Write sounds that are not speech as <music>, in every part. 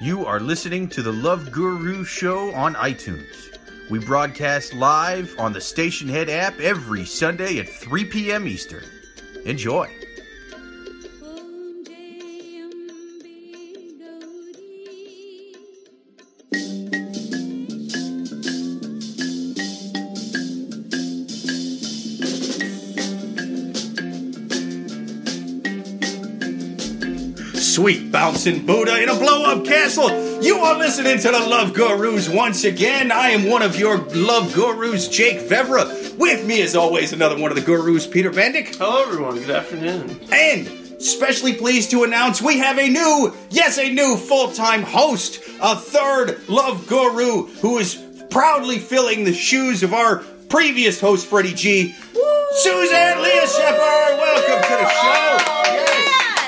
You are listening to the Love Guru Show on iTunes. We broadcast live on the Stationhead app every Sunday at 3 p.m. Eastern. Enjoy. Sweet bouncing Buddha in a blow up castle. You are listening to the Love Gurus once again. I am one of your Love Gurus, Jake Vevera. With me, as always, another one of the Gurus, Peter Bandyk. Hello, everyone. Good afternoon. And specially pleased to announce we have a new, yes, a new full time host, a third Love Guru who is proudly filling the shoes of our previous host, Freddie G. Suzanne Lea Shepherd, welcome to the show.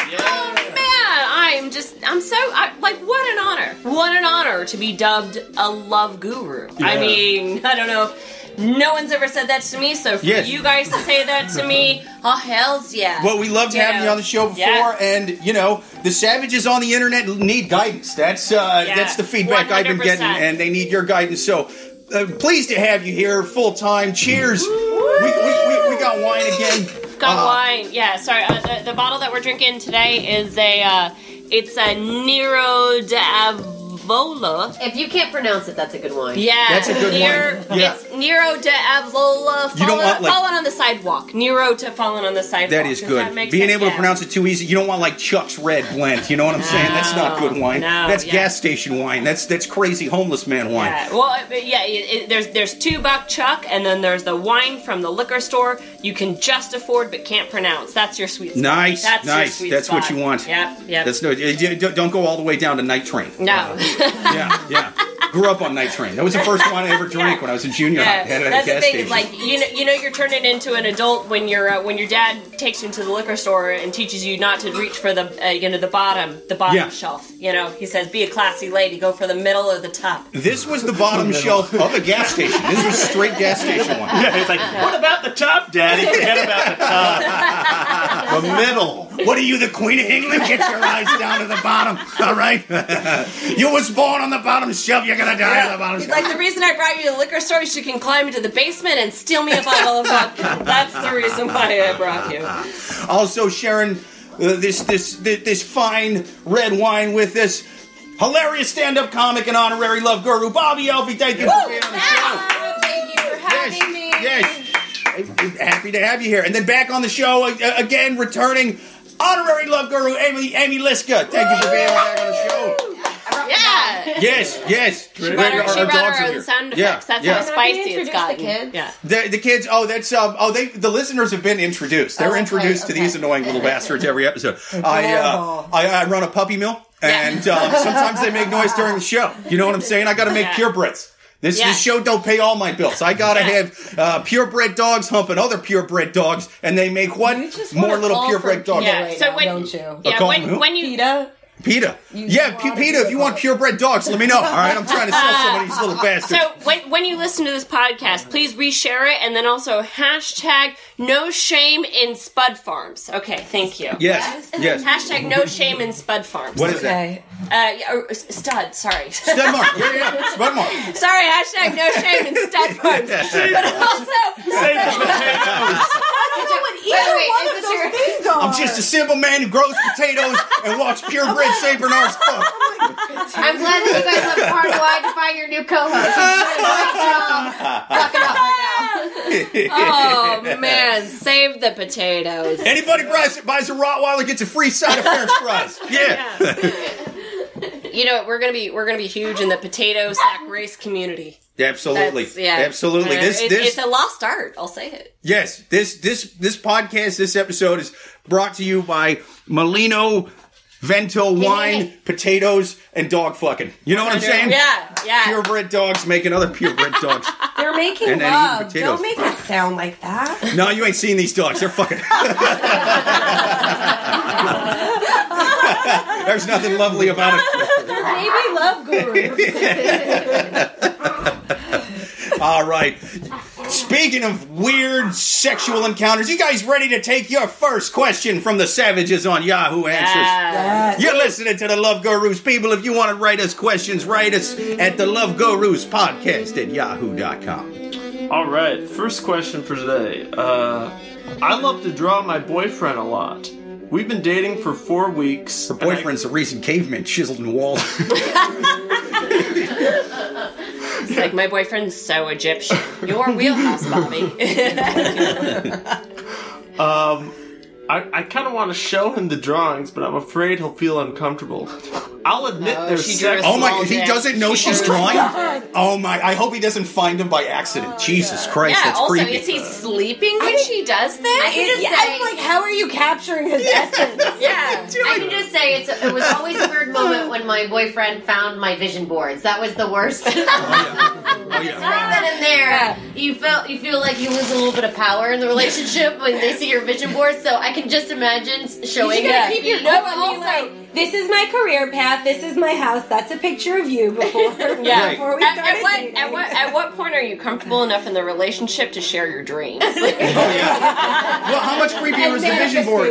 Yes. Oh man, I'm just, I'm so, I, like, what an honor. What an honor to be dubbed a love guru. I mean, <laughs> I don't know if no one's ever said that to me, so for Yes. you guys to say that to me, oh, hell's yeah. Well, we loved You having know, you on the show before, yeah. and you know the savages on the internet need guidance. That's uh, Yeah, that's the feedback i have been getting, and they need your guidance. So, uh, pleased to have you here full time. Cheers. We, we, we, we got wine again. Got Uh, wine. Yeah, sorry. Uh, the, the bottle that we're drinking today is a, uh, it's a Nero d'Avola. If you can't pronounce it, that's a good one. Yeah, That's a good Nero, one. Yeah. It's Nero d'Avola. You don't want, like- fallen on the sidewalk. Nero to fallen on the sidewalk. That is Does good. that make Being sense? able Yeah. to pronounce it too easy. You don't want like Chuck's Red Blend. You know what I'm saying? That's not good wine. no, that's yeah. gas station wine. That's that's crazy homeless man wine. Yeah, well, uh, it- yeah. It, it, there's there's two buck chuck, and then there's the wine from the liquor store. You can just afford but can't pronounce. That's your sweet spot. Nice, That's nice. sweet That's what you want. Yep, yep. That's no. Don't go all the way down to Night Train. no. Uh, yeah, yeah. <laughs> Grew up on Night Train. That was the first wine I ever drank Yeah. when I was in junior high. Yeah, Had it a that's the thing. station. Like you know, you know, you're turning into an adult when your uh, when your dad takes you to the liquor store and teaches you not to reach for the uh, you know the bottom the bottom Yeah. shelf. You know, he says, "Be a classy lady. Go for the middle or the top." this was the bottom shelf of a gas station. This was straight gas station one. Yeah, it's like, what about the top, Daddy? Forget about the top. <laughs> the middle. What are you, the Queen of England? Get your eyes down to the bottom. All right. <laughs> you was born on the bottom shelf. You're gonna die on the bottom He's shelf. like, the reason I brought you to the liquor store is you can climb into the basement and steal me a bottle of vodka. That's the reason why I brought you. Also sharing uh, this this this this fine red wine with this hilarious stand-up comic and honorary love guru Bobbi Elfie. Thank you for being on the show. Thank you for having me. Yes. Happy to have you here. And then back on the show uh, again, returning honorary love guru Amy Amy Liszka. Thank you for being back on the show. Yeah. Yes, yes. She brought her, Our- she our brought dogs her own here. sound Yeah, effects. That's yeah. how Can spicy introduce it's gotten. the kids? Yeah. The, the kids, oh, that's um, oh, they the listeners have been introduced. They're Oh, okay, introduced to okay. these annoying little bastards every episode. <laughs> I, uh, I I run a puppy mill, and um, sometimes they make noise during the show. You know what I'm saying? I got to make Yeah. purebreds. This, Yeah. this show don't pay all my bills. I gotta Yeah. have uh, purebred dogs humping other purebred dogs, and they make what You just more little purebred for dogs. Yeah. right so now, when don't you? yeah call when who? when you PETA. PETA. You Yeah, want P- to PETA. If you want purebred dogs, let me know. All right, I'm trying to sell some of these little <laughs> bastards. so when when you listen to this podcast, please reshare it and then also hashtag no shame in Spud Farms. Okay, thank you. yes, <laughs> yes. Hashtag no shame in Spud Farms. What is that? Okay. Uh, yeah, or, s- stud. Sorry. Stud mark. Yeah, yeah. <laughs> Spud mark. sorry. Hashtag no shame in Stud Farms. But also, Save the potatoes. Either wait, one is of those your- things are. I'm just a simple man who grows potatoes and walks purebred St. <laughs> Bernard's <laughs> fuck. I'm glad that you guys have part wide to find your new co-host. Fuck it up right oh <laughs> man, save the potatoes. Anybody buys, buys a Rottweiler gets a free side of French fries. Yeah. You know we're gonna be we're gonna be huge in the potato sack race community. Absolutely. That's- yeah, Absolutely. Uh, This it's, this it's a lost art. I'll say it. yes, this this this podcast, this episode is brought to you by Molino Vento wine, potatoes, and dog fucking. You know what I'm saying? Yeah, yeah. Purebred dogs making other purebred <laughs> dogs. They're making And then eating love. potatoes. Don't make it sound like that. No, you ain't seen these dogs. They're fucking. <laughs> There's nothing lovely about it. Maybe love gurus. <laughs> All right. Speaking of weird sexual encounters, you guys ready to take your first question from the savages on Yahoo Answers? Yeah. You're listening to the Love Gurus. People, if you want to write us questions, write us at the Love Gurus podcast at yahoo.com. All right, first question for today. Uh, I love to draw my boyfriend a lot. We've been dating for four weeks. Her boyfriend's the recent caveman chiseled in walls. <laughs> <laughs> Like my boyfriend's so Egyptian. Your wheelhouse, Bobbi. <laughs> Um, I, I kind of want to show him the drawings, but I'm afraid he'll feel uncomfortable. I'll admit Oh, there's she sex. Oh my! He dick. doesn't know oh she's drawing. Oh my! I hope he doesn't find him by accident. Oh Jesus Christ, yeah. that's Also, creepy. is he sleeping when she does I this? can just Yeah, say, I'm like, how are you capturing his essence? <laughs> Yeah. I can just say it's it was always a weird moment when my boyfriend found my vision boards. That was the worst. <laughs> oh yeah. right then and there, you felt you feel like you lose a little bit of power in the relationship when they see your vision boards. So I can just imagine showing You gotta keep your <laughs> No, cool but and be also- like, this is my career path, this is my house, that's a picture of you before, <laughs> Yeah. before we At, started at what dating. at what at what point are you comfortable enough in the relationship to share your dreams? <laughs> Oh yeah. Well, how much creepier And is the vision board?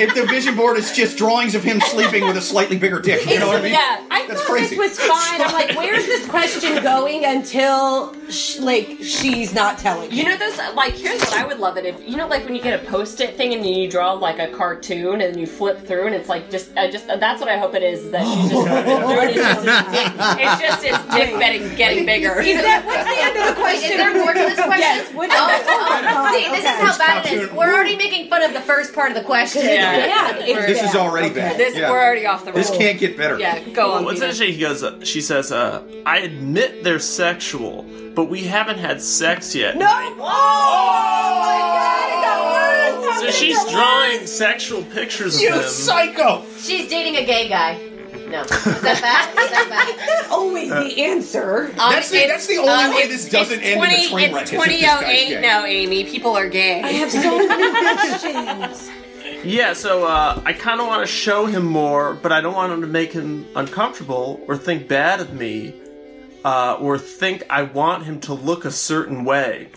If the vision board is just drawings of him sleeping with a slightly bigger dick, you know what I mean? Yeah. I That's thought crazy. this was fine. I'm like, where's this question going until, sh- like, she's not telling You know those uh, like here's what I would love it if you know like when you get a post-it thing and then you draw like a cartoon and you flip through and it's like just I just uh, that's what I hope it is is that she's just flipping through and it's just his dick it's just his dick getting getting bigger. Is that what's the end of the Wait, <laughs> question? is there more to this question? Yes. What, oh oh, oh, oh, oh, see, this is okay. how bad it is. We're already making fun of the first part of the question. Yeah. Yeah, it's This is already Okay. bad. this Yeah. we're already off the This can't get better. Yeah, go on. What's interesting? He goes. Uh, she says, uh, "I admit they're sexual, but we haven't had sex yet." No! Oh, my god, it got worse! How So did it she's get drawing worse? sexual pictures of You him. psycho! She's dating a gay guy. No, is that bad? Is that bad? <laughs> That's always the answer. That's the, that's the only Um, way it's- this doesn't it's end 20, in a train wreck. It's is if this guy's 2008 gay. now, Amy. People are gay. I have so many <laughs> questions. Yeah, so uh, I kind of want to show him more, but I don't want him to make him uncomfortable or think bad of me, uh, or think I want him to look a certain way.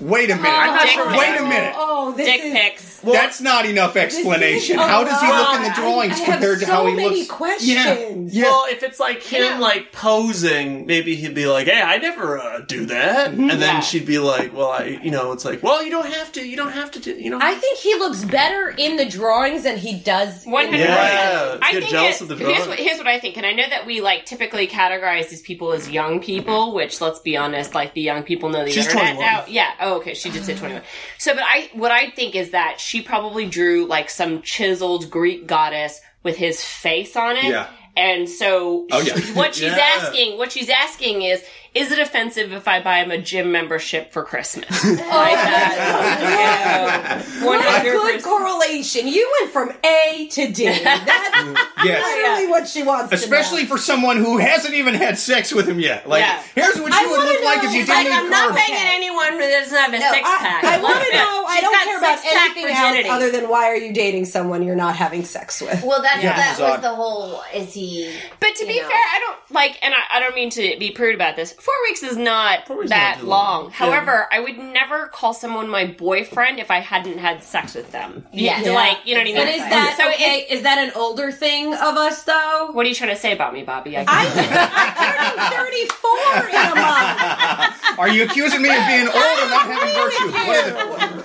Wait a minute. I'm not sure Wait a minute. Oh, this Dick is... pics. That's not enough explanation. How does he look in the drawings I- I have compared to so how he many looks? questions. Yeah. Well, if it's like him, like posing, maybe he'd be like, "Hey, I never uh, do that," and then Yeah. she'd be like, "Well, I, you know, it's like, well, you don't have to, you don't have to do, you know." I think he looks better in the drawings than he does. One in- hundred percent. I think jealous it- of the here's drawing. what here's what I think, and I know that we like typically categorize these people as young people, which let's be honest, like the young people know the She's internet 21. now. Yeah. Oh, okay. She did say twenty one. So, but I what I think is that she probably drew like some chiseled Greek goddess with his face on it. Yeah. And so, Oh, yeah. what she's <laughs> Yeah. asking, what she's asking is, is it offensive if I buy him a gym membership for Christmas? <laughs> Oh, like that. One What a good correlation. You went from A to D. <laughs> That's Yes. literally what she wants Especially to know. for someone who hasn't even had sex with him yet. Like, Yeah. here's what I would wanna look like if you it's didn't Like, I'm not carbs. banging anyone who doesn't have a six pack. I, want to know. I don't care about anything virginity. else other than why are you dating someone you're not having sex with? Well, that's Yeah, that was the whole. Is he? But to be know. fair, I don't like, and I, I don't mean to be prude about this. Four weeks is not weeks that not long. long. However, I would never call someone my boyfriend if I hadn't had sex with them. Yeah, You- like you know what I mean. But is that so? okay? it's- Is that an older thing of us though? What are you trying to say about me, Bobbi? I, I'm, I'm turning 34 in a month. Are you accusing me of being old or not having virtue? What is it?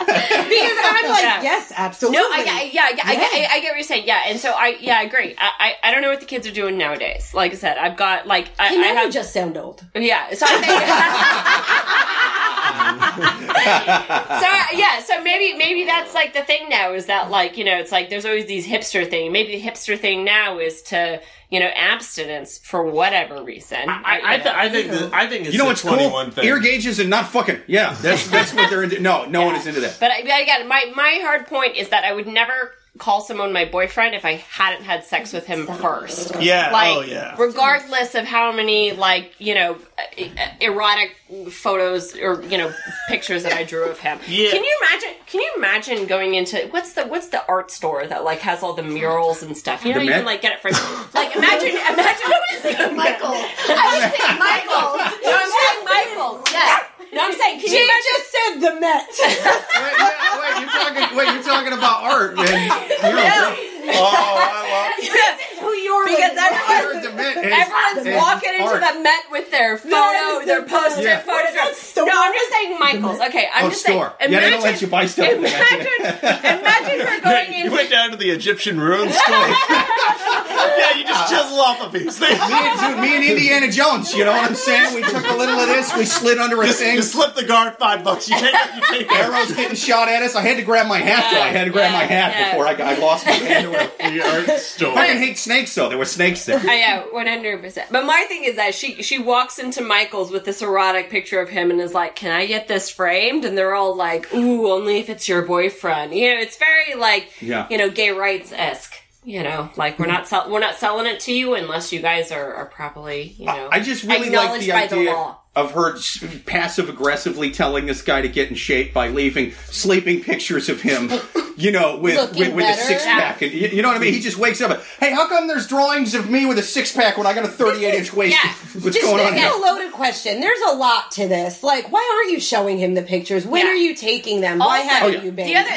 Because I'm like, Yeah. yes, absolutely. no, I, I, yeah, I, get- I, Yeah. I, I get what you're saying. Yeah, and so I, yeah, I agree. I, I, I don't know what the kids are doing nowadays. Like I said, I've got like I, You I have just sound old. Yeah, so I think. <laughs> so yeah, so maybe maybe that's like the thing now is that like you know it's like there's always these hipster thing. Maybe the hipster thing now is to you know abstinence for whatever reason. I, I, th- I think that, I think it's You know what's cool? 21 thing. Ear gauges and not fucking. Yeah, that's that's what they're into. No, no one is into that. But I, but again, my my hard point is that I would never call someone my boyfriend if I hadn't had sex with him first. Yeah. Oh, like, oh yeah. regardless of how many like you know erotic photos or you know pictures that I drew of him. Yeah. Can you imagine? Can you imagine going into what's the what's the art store that like has all the murals and stuff? You know, The you can like get it from, like imagine imagine Michael. <laughs> I was saying Michael. <laughs> No, I'm saying Michael's. Yes. No, I'm saying, can She you imagine? just said the Met. <laughs> wait, wait, wait, you're talking. Wait, you're talking about art, and you know, oh, <laughs> this is who you're Because with. I everyone, heard the Met is- everyone's is walking into art. the Met with their photo, That is their the poster best. photos. What is that store? No, I'm just saying Michaels. Okay, I'm Oh, just store. saying. Yeah, they don't let you buy stuff at. Imagine, imagine her <laughs> going You in. went down to the Egyptian ruins store. yeah, you just chisel off a piece. me and, dude, me and Indiana Jones. You know what I'm saying? We took a little of this, we slid under a thing. You slip the guard five bucks. You take it. You take it. Arrows getting shot at us. I had to grab my hat though. I had to grab my hat yeah. before I, got, I lost my hand. The art store. I fucking hate snakes though. There were snakes there. I know, one hundred percent. But my thing is that she she walks into Michael's with this erotic picture of him and is like, "Can I get this framed?" And they're all like, "Ooh, only if it's your boyfriend." You know, it's very like, Yeah. you know, gay rights esque. You know, like we're not sell- we're not selling it to you unless you guys are, are properly, you know, I just really like acknowledged the by the idea law. Of her passive aggressively telling this guy to get in shape by leaving sleeping pictures of him, you know, with with, with a six pack. And you, you know what I mean? He just wakes up. and, Hey, how come there's drawings of me with a six pack when I got a 38 inch waist? yeah. What's Just going on this here? is a loaded question. There's a lot to this. Like, why aren't you showing him the pictures? When Yeah. are you taking them? why Also- haven't Oh, yeah. you been? The other,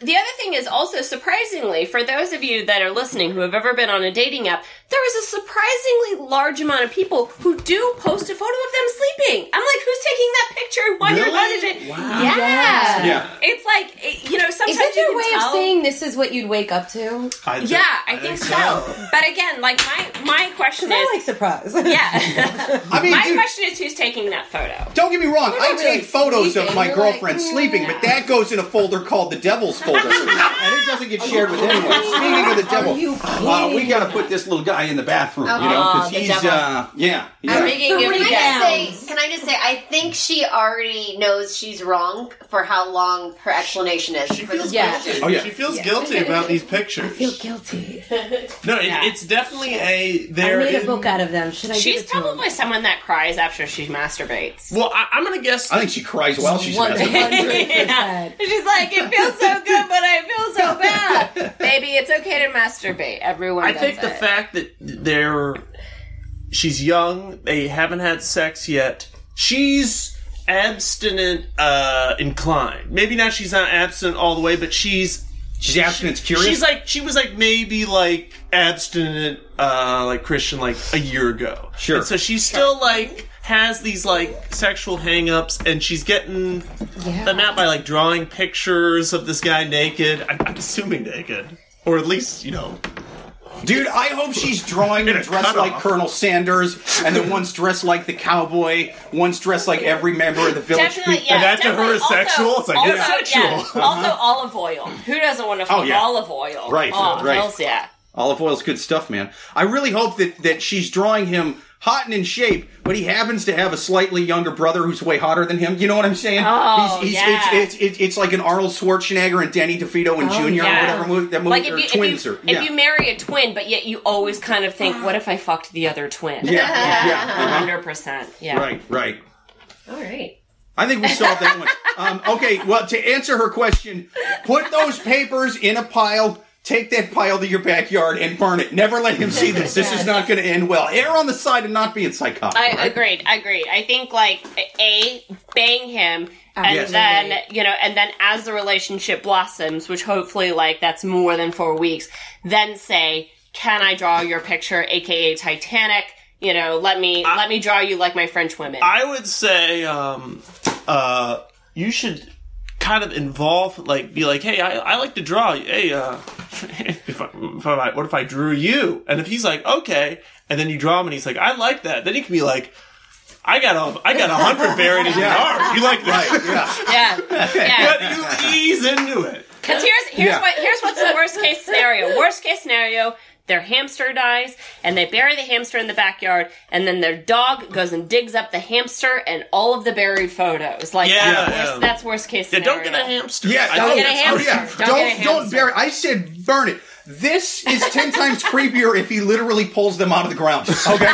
the, the other thing is also surprisingly for those of you that are listening who have ever been on a dating app, there is a surprisingly large amount of people who do post a photo of them sleeping. I'm like, who's taking that picture while you're on a date? Wow. Yeah. Yeah. It's like it- you know sometimes Is it you your can way tell. of saying this is what you'd wake up to? I think- Yeah, I, think, so. But again, like my my question is, I like surprise. <laughs> yeah. <laughs> I mean, my dude, question is, who's taking that photo? don't get me wrong. I take really photos of my You're girlfriend like, sleeping, but that goes in a folder called the Devil's folder, <laughs> and it doesn't get shared with anyone. Speaking of the devil, you uh, we got to put this little guy in the bathroom, you know, Oh, because he's uh, yeah. yeah. Speaking of Three the Can I devil, just say? Can I just say? I think she already knows she's wrong for how long her explanation is. She for feels this Yeah. guilty. Oh, yeah. She feels guilty about <laughs> these pictures. feel guilty. <laughs> No, it, Yeah. it's definitely a. I There made a in- book out of them. Should I? she's give it to him? probably someone that cries after she masturbates. Well, I, I'm gonna guess. I think she cries while she's One masturbating. hundred <laughs> Yeah. percent. She's like, it feels so good, but I feel so bad. Baby, it's okay to masturbate. Everyone I does think the it. fact that they're she's young, they haven't had sex yet. She's abstinent uh inclined. Maybe not she's not abstinent all the way, but she's She's abstinence curious. she's like she was like maybe like abstinent uh like Christian like a year ago. Sure. And so she's still like has these like sexual hang-ups and she's getting them out by like drawing pictures of this guy naked. I'm, I'm assuming naked. Or at least, you know, Dude, I hope she's drawing In a dressed cutoff. like Colonel Sanders, and then one's dressed like the cowboy, one's dressed like every member of the village Definitely, yeah. And that to her definitely. is sexual? It's like, also, it's sexual. Yeah. Also, uh-huh. olive oil. Who doesn't want to fuck Oh, yeah. olive oil? Right, Oh, right. hells yeah. Olive oil's good stuff, man. I really hope that, that she's drawing him hot and in shape, but he happens to have a slightly younger brother who's way hotter than him. You know what I'm saying? Oh, he's, he's, yeah. it's, it's, it's, it's like an Arnold Schwarzenegger and Danny DeVito and Jr. or Oh, whatever movie, that movie Like or if you, twins if you, or yeah. if you marry a twin, but yet you always kind of think, what if I fucked the other twin? yeah, yeah, yeah. uh-huh. hundred percent. Yeah. Right, right. All right. I think we solved that one. <laughs> Um, okay, well, to answer her question, put those papers in a pile. Take that pile to your backyard and burn it. Never let him see this. This is not going to end well. Err on the side of not being psychotic. I right? agreed. I agreed. I think like a bang him, and Yes. then you know, and then as the relationship blossoms, which hopefully like that's more than four weeks, then say, "Can I draw your picture, aka Titanic?" You know, let me let me draw you like my French women. I would say um, uh, you should kind of involve, like, be like, hey, I, I like to draw. Hey, uh, <laughs> if I, if I, what if I drew you? And if he's like, okay, and then you draw him, and he's like, I like that. Then you can be like, I got a, I got a hundred <laughs> buried in your arm. You like that? Yeah. <laughs> yeah, yeah. But you ease into it. Because here's here's Yeah. what here's what's the worst case scenario. Worst case scenario, their hamster dies, and they bury the hamster in the backyard, and then their dog goes and digs up the hamster and all of the buried photos. Like Yeah, that's, yeah. worst, that's worst case Yeah, scenario. don't get a hamster. Yeah, I don't get a that's- Oh, hamster. yeah. Don't Don't get a don't hamster. bury. I said burn it. This is ten times creepier if he literally pulls them out of the ground. Okay,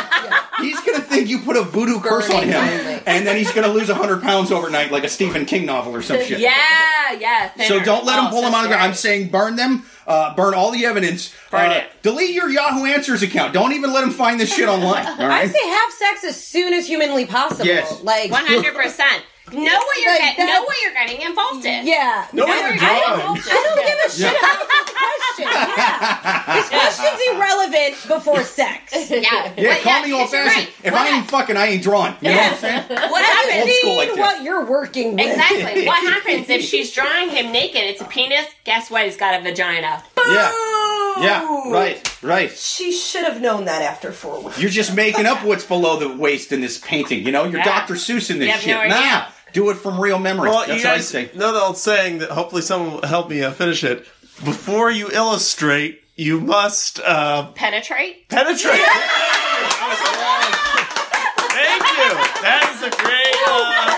he's gonna think you put a voodoo curse on him, Burning. and then he's gonna lose hundred pounds overnight, like a Stephen King novel or some shit. Yeah, yeah. So don't let him Oh, pull so them out of the ground. I'm saying burn them. Uh, burn all the evidence. Burn uh, it. Delete your Yahoo Answers account. Don't even let him find this shit online. All <laughs> I say have sex as soon as humanly possible. Yes. Like One hundred percent. Know what you're Like, getting. Know what you're getting involved in. Yeah. No, Know you're what you're getting drawing. involved in. I don't give a shit about this question. Yeah. This question's irrelevant before sex. Yeah. Yeah, But call me old fashioned. right. If What I ain't fucking, I ain't drawing. You know what I'm saying? What Have happens? you like what you're working with? Exactly. What <laughs> happens if she's drawing him naked? It's a penis. Guess what? He's got a vagina. Yeah. Yeah, right, right. She should have known that after four weeks. You're just making up what's below the waist in this painting. You know, you're Yeah. Dr. Seuss in this You have shit. no idea. nah, do it from real memories. Well, That's you what I say. know the old saying that hopefully someone will help me uh, finish it. Before you illustrate, you must uh, Penetrate. penetrate. <laughs> Thank you. That is a great. Uh,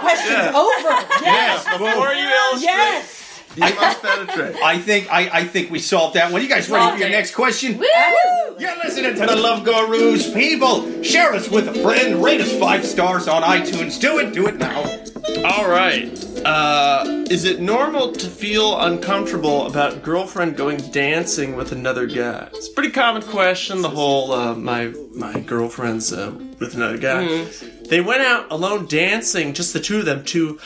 Question's Yeah. over. yes. Before you illustrate, Yes. You must penetrate. I think I, I think we solved that one. You guys ready for your next question? Absolutely. You're listening to the Love Gurus. People, share us with a friend. Rate us five stars on iTunes. Do it. Do it now. All right. Uh, is it normal to feel uncomfortable about girlfriend going dancing with another guy? It's a pretty common question. The whole uh, my my girlfriend's uh, with another guy. They went out alone dancing, just the two of them, to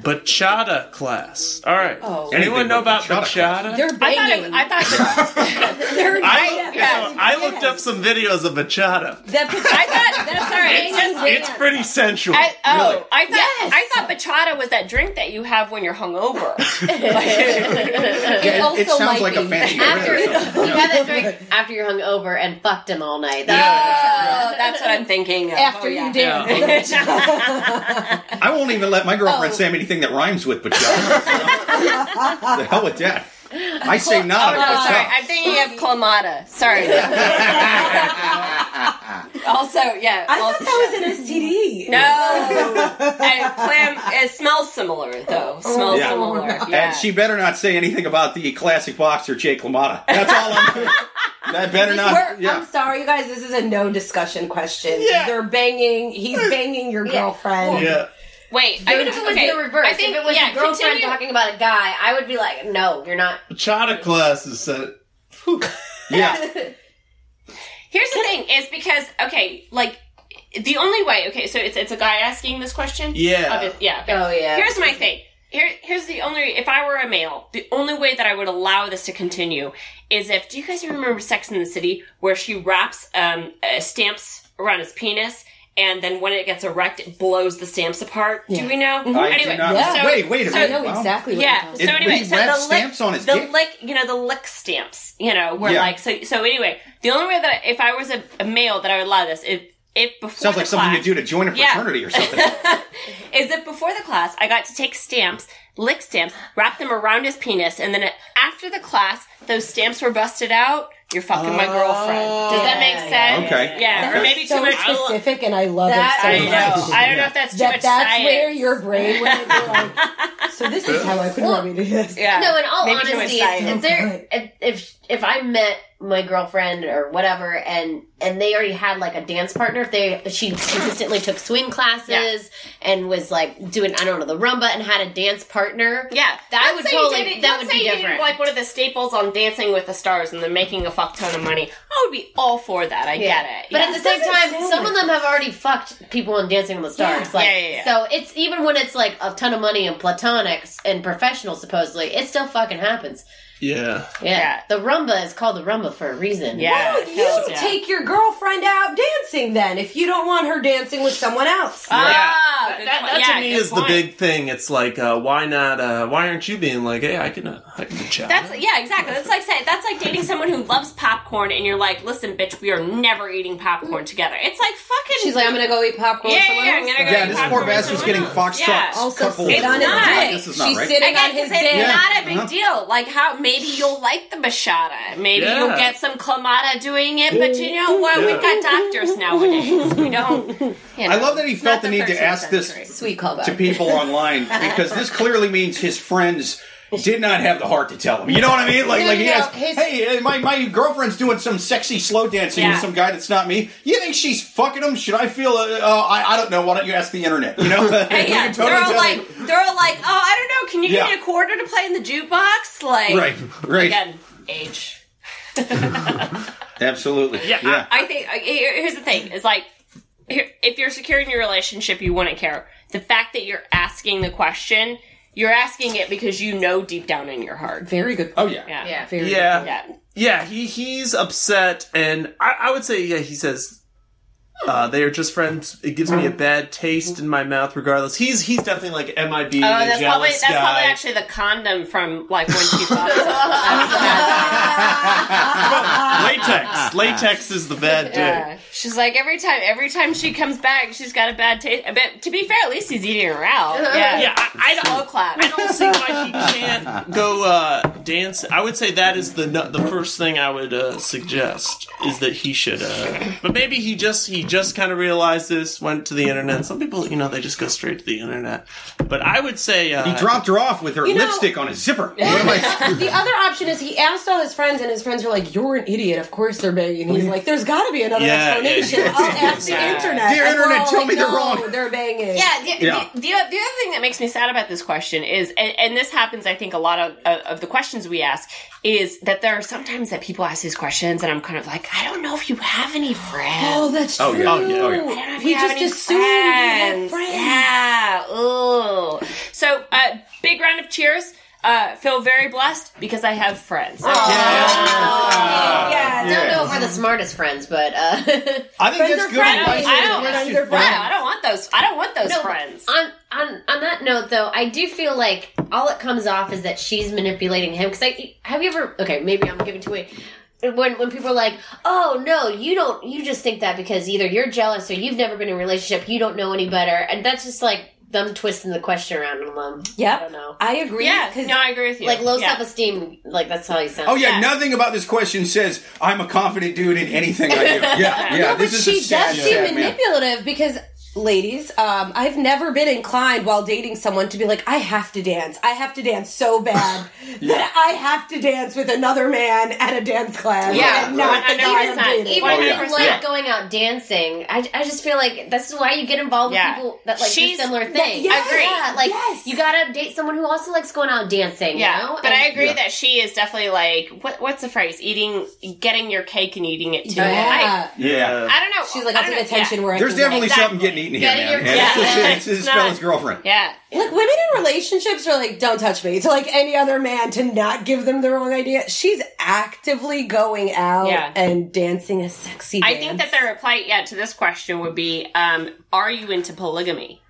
bachata class. All right. Oh. Anyone Anything know but about bachata class. bachata? They're I thought. banging. It, I thought. <laughs> They're I, Yeah. so I looked up some videos of bachata. That I thought. That's all right. It's just. It's pretty sensual. I, oh, Really? I thought Yes. I thought bachata was that drink that you have when you're hungover. <laughs> It Yeah, also it, it sounds might like a be. fancy After drink <laughs> you something. Yeah. had that drink after you're hungover and fucked him all night. oh, that's what I'm thinking. Of. After Oh, you yeah. dance. I won't even let my girlfriend Oh. say anything that rhymes with bachata. <laughs> the hell with that. I say not. Oh, no, sorry. I'm thinking of Clamata. Sorry. <laughs> also, yeah. I also, thought that was an STD. No. <laughs> and clam, it smells similar, though. Oh. Smells Yeah. similar. Yeah. And she better not say anything about the classic boxer Jake Clamata. That's all I'm. that better not. Yeah. I'm sorry, you guys. This is a no discussion question. Yeah. They're banging. He's banging your girlfriend. yeah. Wait, Even if it was okay, the reverse, I think, if it was yeah, your girlfriend continue. talking about a guy, I would be like, no, you're not. Bachata class is uh, <laughs> yeah. Here's the thing: is because okay, like the only way. Okay, so it's it's a guy asking this question. Yeah. Of it- yeah. okay. Oh, yeah. Here's my thing. Here, here's the only. If I were a male, the only way that I would allow this to continue is if. Do you guys remember Sex in the City, where she wraps um, uh, stamps around his penis? And then when it gets erect, it blows the stamps apart. Do we know? Mm-hmm. I anyway, do not. Yeah. Wait, wait a so- I minute. know Wow. exactly what yeah. you're So anyway, he so wrapped the lick, stamps on his the dick? lick, you know, the lick stamps, you know, were Yeah. like so. So anyway, the only way that I, if I was a, a male that I would allow this, if if before Sounds the like something class, to do to join a Yeah. fraternity or something. <laughs> is that before the class, I got to take stamps, lick stamps, wrap them around his penis, and then after the class, those stamps were busted out. You're fucking my girlfriend. Does that make oh. sense? Okay. Yeah, or Okay. maybe so too much. specific, and I love That- it so I much. know. I don't know if that's too that much that's science. where your brain went. You're like, <laughs> so this is how I could Well, want me to do this. Yeah. No, in all Maybe honesty, science. if, there, oh if, if if I met my girlfriend or whatever, and and they already had like a dance partner, if they she consistently took swing classes and was like doing I don't know the rumba and had a dance partner, Yeah, That Let's would say you totally- did that would say be you did, different. Like one of the staples on Dancing with the Stars, and they're making a fuck ton of money. I would be all for that. I get it. But yeah. at the same time, sound some of them have already fucked people on Dancing with the Stars. Yeah. Like, Yeah, yeah, yeah. So it's even when it's like a ton of money and platonics and professional, supposedly, it still fucking happens. Yeah. Yeah. Yeah. The rumba is called the rumba for a reason. yeah, Well, you yeah. take your girlfriend out dancing then if you don't want her dancing with someone else. Ah, That, good that, point. that Yeah, to me good is the big thing. It's like, uh, why not? Uh, why aren't you being like, hey, I can, uh, I can chat. That's yeah, exactly. That's like saying that's like dating someone who loves popcorn, and you're like, listen, bitch, we are never eating popcorn together. It's like fucking. She's like, I'm gonna go eat popcorn. Yeah, with someone yeah, I'm gonna go yeah, eat this poor bastard's getting else. foxtrot. Yeah. Also couple sit It's on his not. dick. This is not She's sitting on his because it's dick. not a big Uh-huh. deal. Like how maybe you'll like the bachata. Maybe Yeah. you'll get some clamata doing it, but you know what? We've got doctors nowadays. We don't. You know, I love that he felt not the need to 13th ask this century. Sweet callback. to people <laughs> online because this clearly means his friends did not have the heart to tell him. You know what I mean? Like, No, like he no, has, his- hey, my, my girlfriend's doing some sexy slow dancing with some guy that's not me. You think she's fucking him? Should I feel? Uh, uh, I, I don't know. Why don't you ask the internet? You know? <laughs> Hey, You yeah, totally they're all tell like, him. they're all like, oh, I don't know. Can you Yeah. give me a quarter to play in the jukebox? Like, right, right, Again, age. <laughs> absolutely, Yeah, yeah. I, I think here's the thing: is like if you're secure in your relationship, you wouldn't care. The fact that you're asking the question, you're asking it because you know deep down in your heart. Very good. Oh yeah. Yeah. Yeah. Very Yeah. Yeah. Yeah, he he's upset, and I, I would say, yeah, he says uh, they are just friends. It gives me a bad taste in my mouth, regardless. He's he's definitely like MIB, Oh, the that's jealous probably that's guy. probably actually the condom from like when she thought. <laughs> latex. Latex is the bad dick. Yeah. She's like every time every time she comes back, she's got a bad taste. But to be fair, at least he's eating her out. Yeah, Yeah, I, I don't. clap. I don't see why he can't <laughs> go uh, dance. I would say that is the the first thing I would uh, suggest is that he should. Uh, but maybe he just he just kind of realized this, went to the internet. Some people, you know, they just go straight to the internet. But I would say uh, He dropped her off with her You know- lipstick on his zipper. <laughs> What am I- the other option is he asked all his friends, and his friends were like, "You're an idiot. Of course they're banging." He's like, "There's got to be another Yeah, yeah, explanation. yeah. I'll ask the Yeah. internet." Dear And we're internet, all tell like, me they're "No, wrong." They're banging. Yeah, the, Yeah. The, the, the other thing that makes me sad about this question is, and, and this happens, I think, a lot of, of of the questions we ask, is that there are sometimes that people ask these questions, and I'm kind of like, I don't know if you have any friends. Oh, that's Oh, true. yeah. Oh, yeah. Oh, yeah. I don't know if We you just any assumed you had friends. friends. Yeah. Ooh. So, uh, big round of cheers. Uh, feel very blessed because I have friends. Yeah. I don't know if we're the smartest friends, but uh, <laughs> I think Friends that's good. friends. advice. I don't- Friends are friends. I don't want those. I don't want those No, friends. on on on that note, though, I do feel like all it comes off is that she's manipulating him. Because I have you ever? Okay, maybe I'm giving too away. When when people are like, "Oh no, you don't," you just think that because either you're jealous or you've never been in a relationship, you don't know any better, and that's just like them twisting the question around on them. Yep. I don't know. I agree. yeah, because no, I agree with you. Like low yeah. self esteem, like that's how you sound. Oh yeah, Yeah. nothing about this question says I'm a confident dude in anything I do. Yeah, <laughs> yeah. no, but is she a does seem sad man. manipulative because, ladies, um, I've never been inclined while dating someone to be like, I have to dance. I have to dance so bad <laughs> that I have to dance with another man at a dance class. Yeah, and not the guy I'm 100%. dating. Even Oh, if yeah. you like Yeah. going out dancing, I, I just feel like this is why you get involved Yeah. with people that like do similar things. yes, Agree. Yeah, like yes. you gotta date someone who also likes going out dancing. Yeah, you know? but And- I agree Yeah. that she is definitely like what what's the phrase? Eating, getting your cake and eating it too. Yeah. Yeah. I, I don't know. She's like, I I'll take know. attention yeah. where I There's can definitely Exactly. something getting eaten here, man. your- And yeah. it's, just, it's It's his not- fella's girlfriend. Yeah, Like women in relationships are like, don't touch me. To like any other man to not give them the wrong idea. She's actively going out Yeah. and dancing a sexy dance. I think that the reply, yeah, to this question would be, um, are you into polygamy?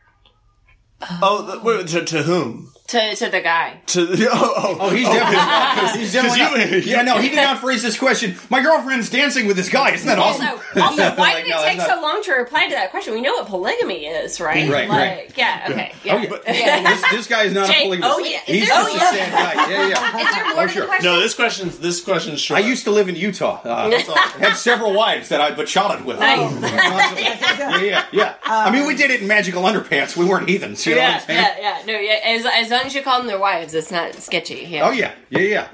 Oh, the, to, to whom? To to the guy. To <laughs> oh, oh, Oh, he's definitely, <laughs> he's definitely you- not. Yeah, no, he did not phrase this question. My girlfriend's dancing with this guy. Isn't that awesome? Also, also, <laughs> why Like, did it that's take not- so long to reply to that question? We know what polygamy is, right? Right, like, right. Yeah. Okay. Yeah. Oh, yeah. This, this guy is not Jake, a polygamist. oh, yeah. Is He's there- just oh, a yeah. sad guy. Yeah, yeah. Is there more Oh, sure. the? No, this question's this question's short. I used to live in Utah. Uh, had several wives that I bachotted with. Nice. yeah, yeah, yeah. I mean, we did it in magical underpants. We weren't heathens. You know what Yeah, I'm saying? yeah, yeah. No, yeah. As, as long as you call them their wives, it's not sketchy. Yeah. Oh yeah, yeah, yeah.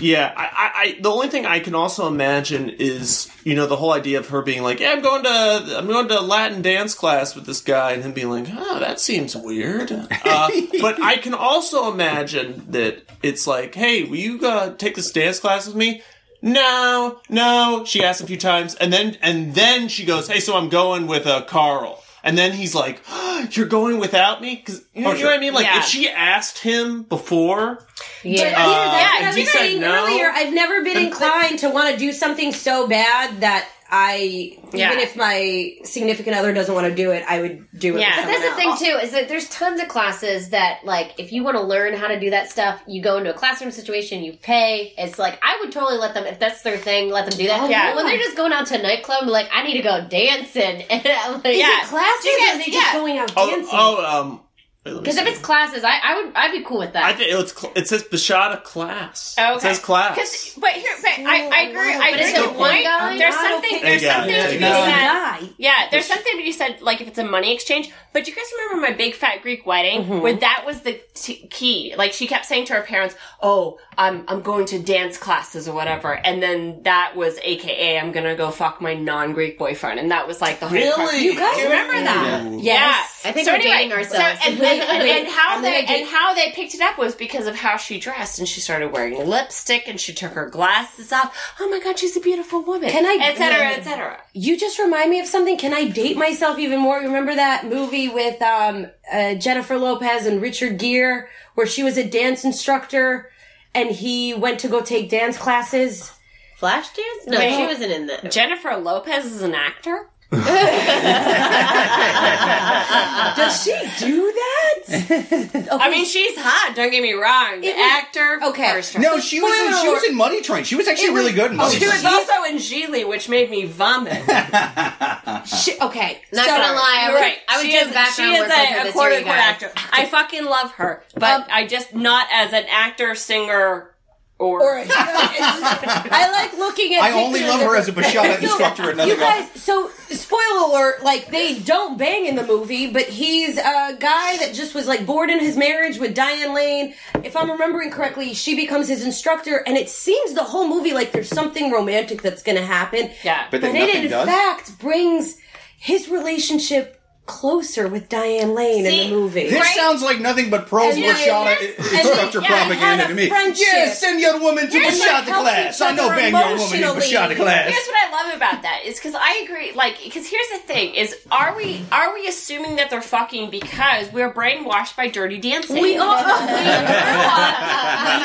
Yeah, I, I, I, the only thing I can also imagine is, you know, the whole idea of her being like, "Yeah, I'm going to, I'm going to Latin dance class with this guy," and him being like, "Oh, that seems weird." Uh, <laughs> but I can also imagine that it's like, "Hey, will you uh, take this dance class with me?" No, no. She asks a few times, and then and then she goes, "Hey, so I'm going with uh, Carl." And then he's like, <gasps> "You're going without me?" Because you know, Oh, you know what I mean. Like Yeah. if she asked him before, yeah. But, Uh, yeah, and that's he what I was said saying no. earlier. I've never been inclined to want to do something so bad that I, Yeah. even if my significant other doesn't want to do it, I would do it. Yeah. with But But that's the someone thing too, is that there's tons of classes that like if you want to learn how to do that stuff, you go into a classroom situation, you pay. It's like I would totally let them if that's their thing, let them do that. Oh, yeah. But when they're just going out to a nightclub, like I need to go dancing, and I'm like, Yeah. classes Do you or guys- are they yeah. just going out oh, dancing? oh, um, wait, let me Because if it's classes, I, I would I'd be cool with that. I think it's cl- it says Bachata class. Okay. It says class. but here, but I, I agree. I But agree is it with the point. guy? There's something. There's Yeah, something to be said. Yeah, there's something to be said, like if it's a money exchange. But you guys remember my big fat Greek wedding, Mm-hmm. where that was the t- key? Like she kept saying to her parents, "Oh, I'm I'm going to dance classes or whatever," and then that was AKA I'm gonna go fuck my non Greek boyfriend, and that was like the whole Really? crux- You guys remember that? Ooh. Yes. I think so we're anyway, dating ourselves. So, and, and, <laughs> and, and how I'm they gonna and how they picked it up was because of how she dressed, and she started wearing lipstick, and she took her glasses off. Oh my god, she's a beautiful woman. Can I- etc. etc. You just remind me of something. Can I date myself even more? Remember that movie with um, uh, Jennifer Lopez and Richard Gere, where she was a dance instructor, and he went to go take dance classes. Flashdance? No, Wait. she wasn't in that. Jennifer Lopez is an actor. <laughs> Does she do that? I mean, she's hot. Don't get me wrong. The It was- actor. okay. first No, she was in, she was in Money Train. She was actually really good in Money She Train. was also in Gigli, which made me vomit. <laughs> She, okay, Not so- gonna lie, I You're was, right. I was she doing is, background she work is with a, her a this quarter you guys. actor. I fucking love her, but Um, I just not as an actor, singer, or. Or, <laughs> I like looking at. I only love her as a Bachata instructor at You nothing guys, so spoiler alert, like they don't bang in the movie, but he's a guy that just was like bored in his marriage with Diane Lane. If I'm remembering correctly, she becomes his instructor, and it seems the whole movie like there's something romantic that's gonna happen. Yeah. But But then it in does. fact brings his relationship closer with Diane Lane in the movie. This Right. sounds like nothing but pro And then- instructor yeah, propaganda to me. friendship. Yes, send your woman to Here's what Bachata class. I know other bang your woman in emotionally. Bachata class. Here's what I love about that is because I agree. Like, because here's the thing: is are we are we assuming that they're fucking because we're brainwashed by Dirty Dancing? We all- <laughs> we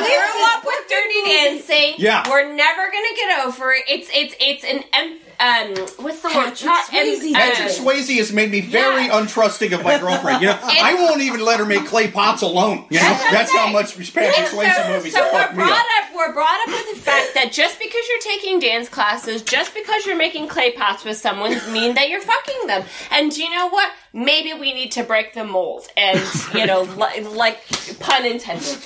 grew up with Dirty Dancing. Yeah. we're never gonna get over it. It's it's it's an em- um what's the word? Patrick Not em- Swayze. uh, Patrick Swayze has made me very Yeah. untrusting of my girlfriend. You know, <laughs> I won't even let her make clay pots alone. You know, That's that's how much Patrick And Swayze so, movies so have we're fucked me brought up. up. We're brought up with the fact that just because you're taking dance classes, just because you're making clay pots with someone, mean that you're fucking them. And do you know what? Maybe we need to break the mold, and you know, <laughs> li- like pun intended.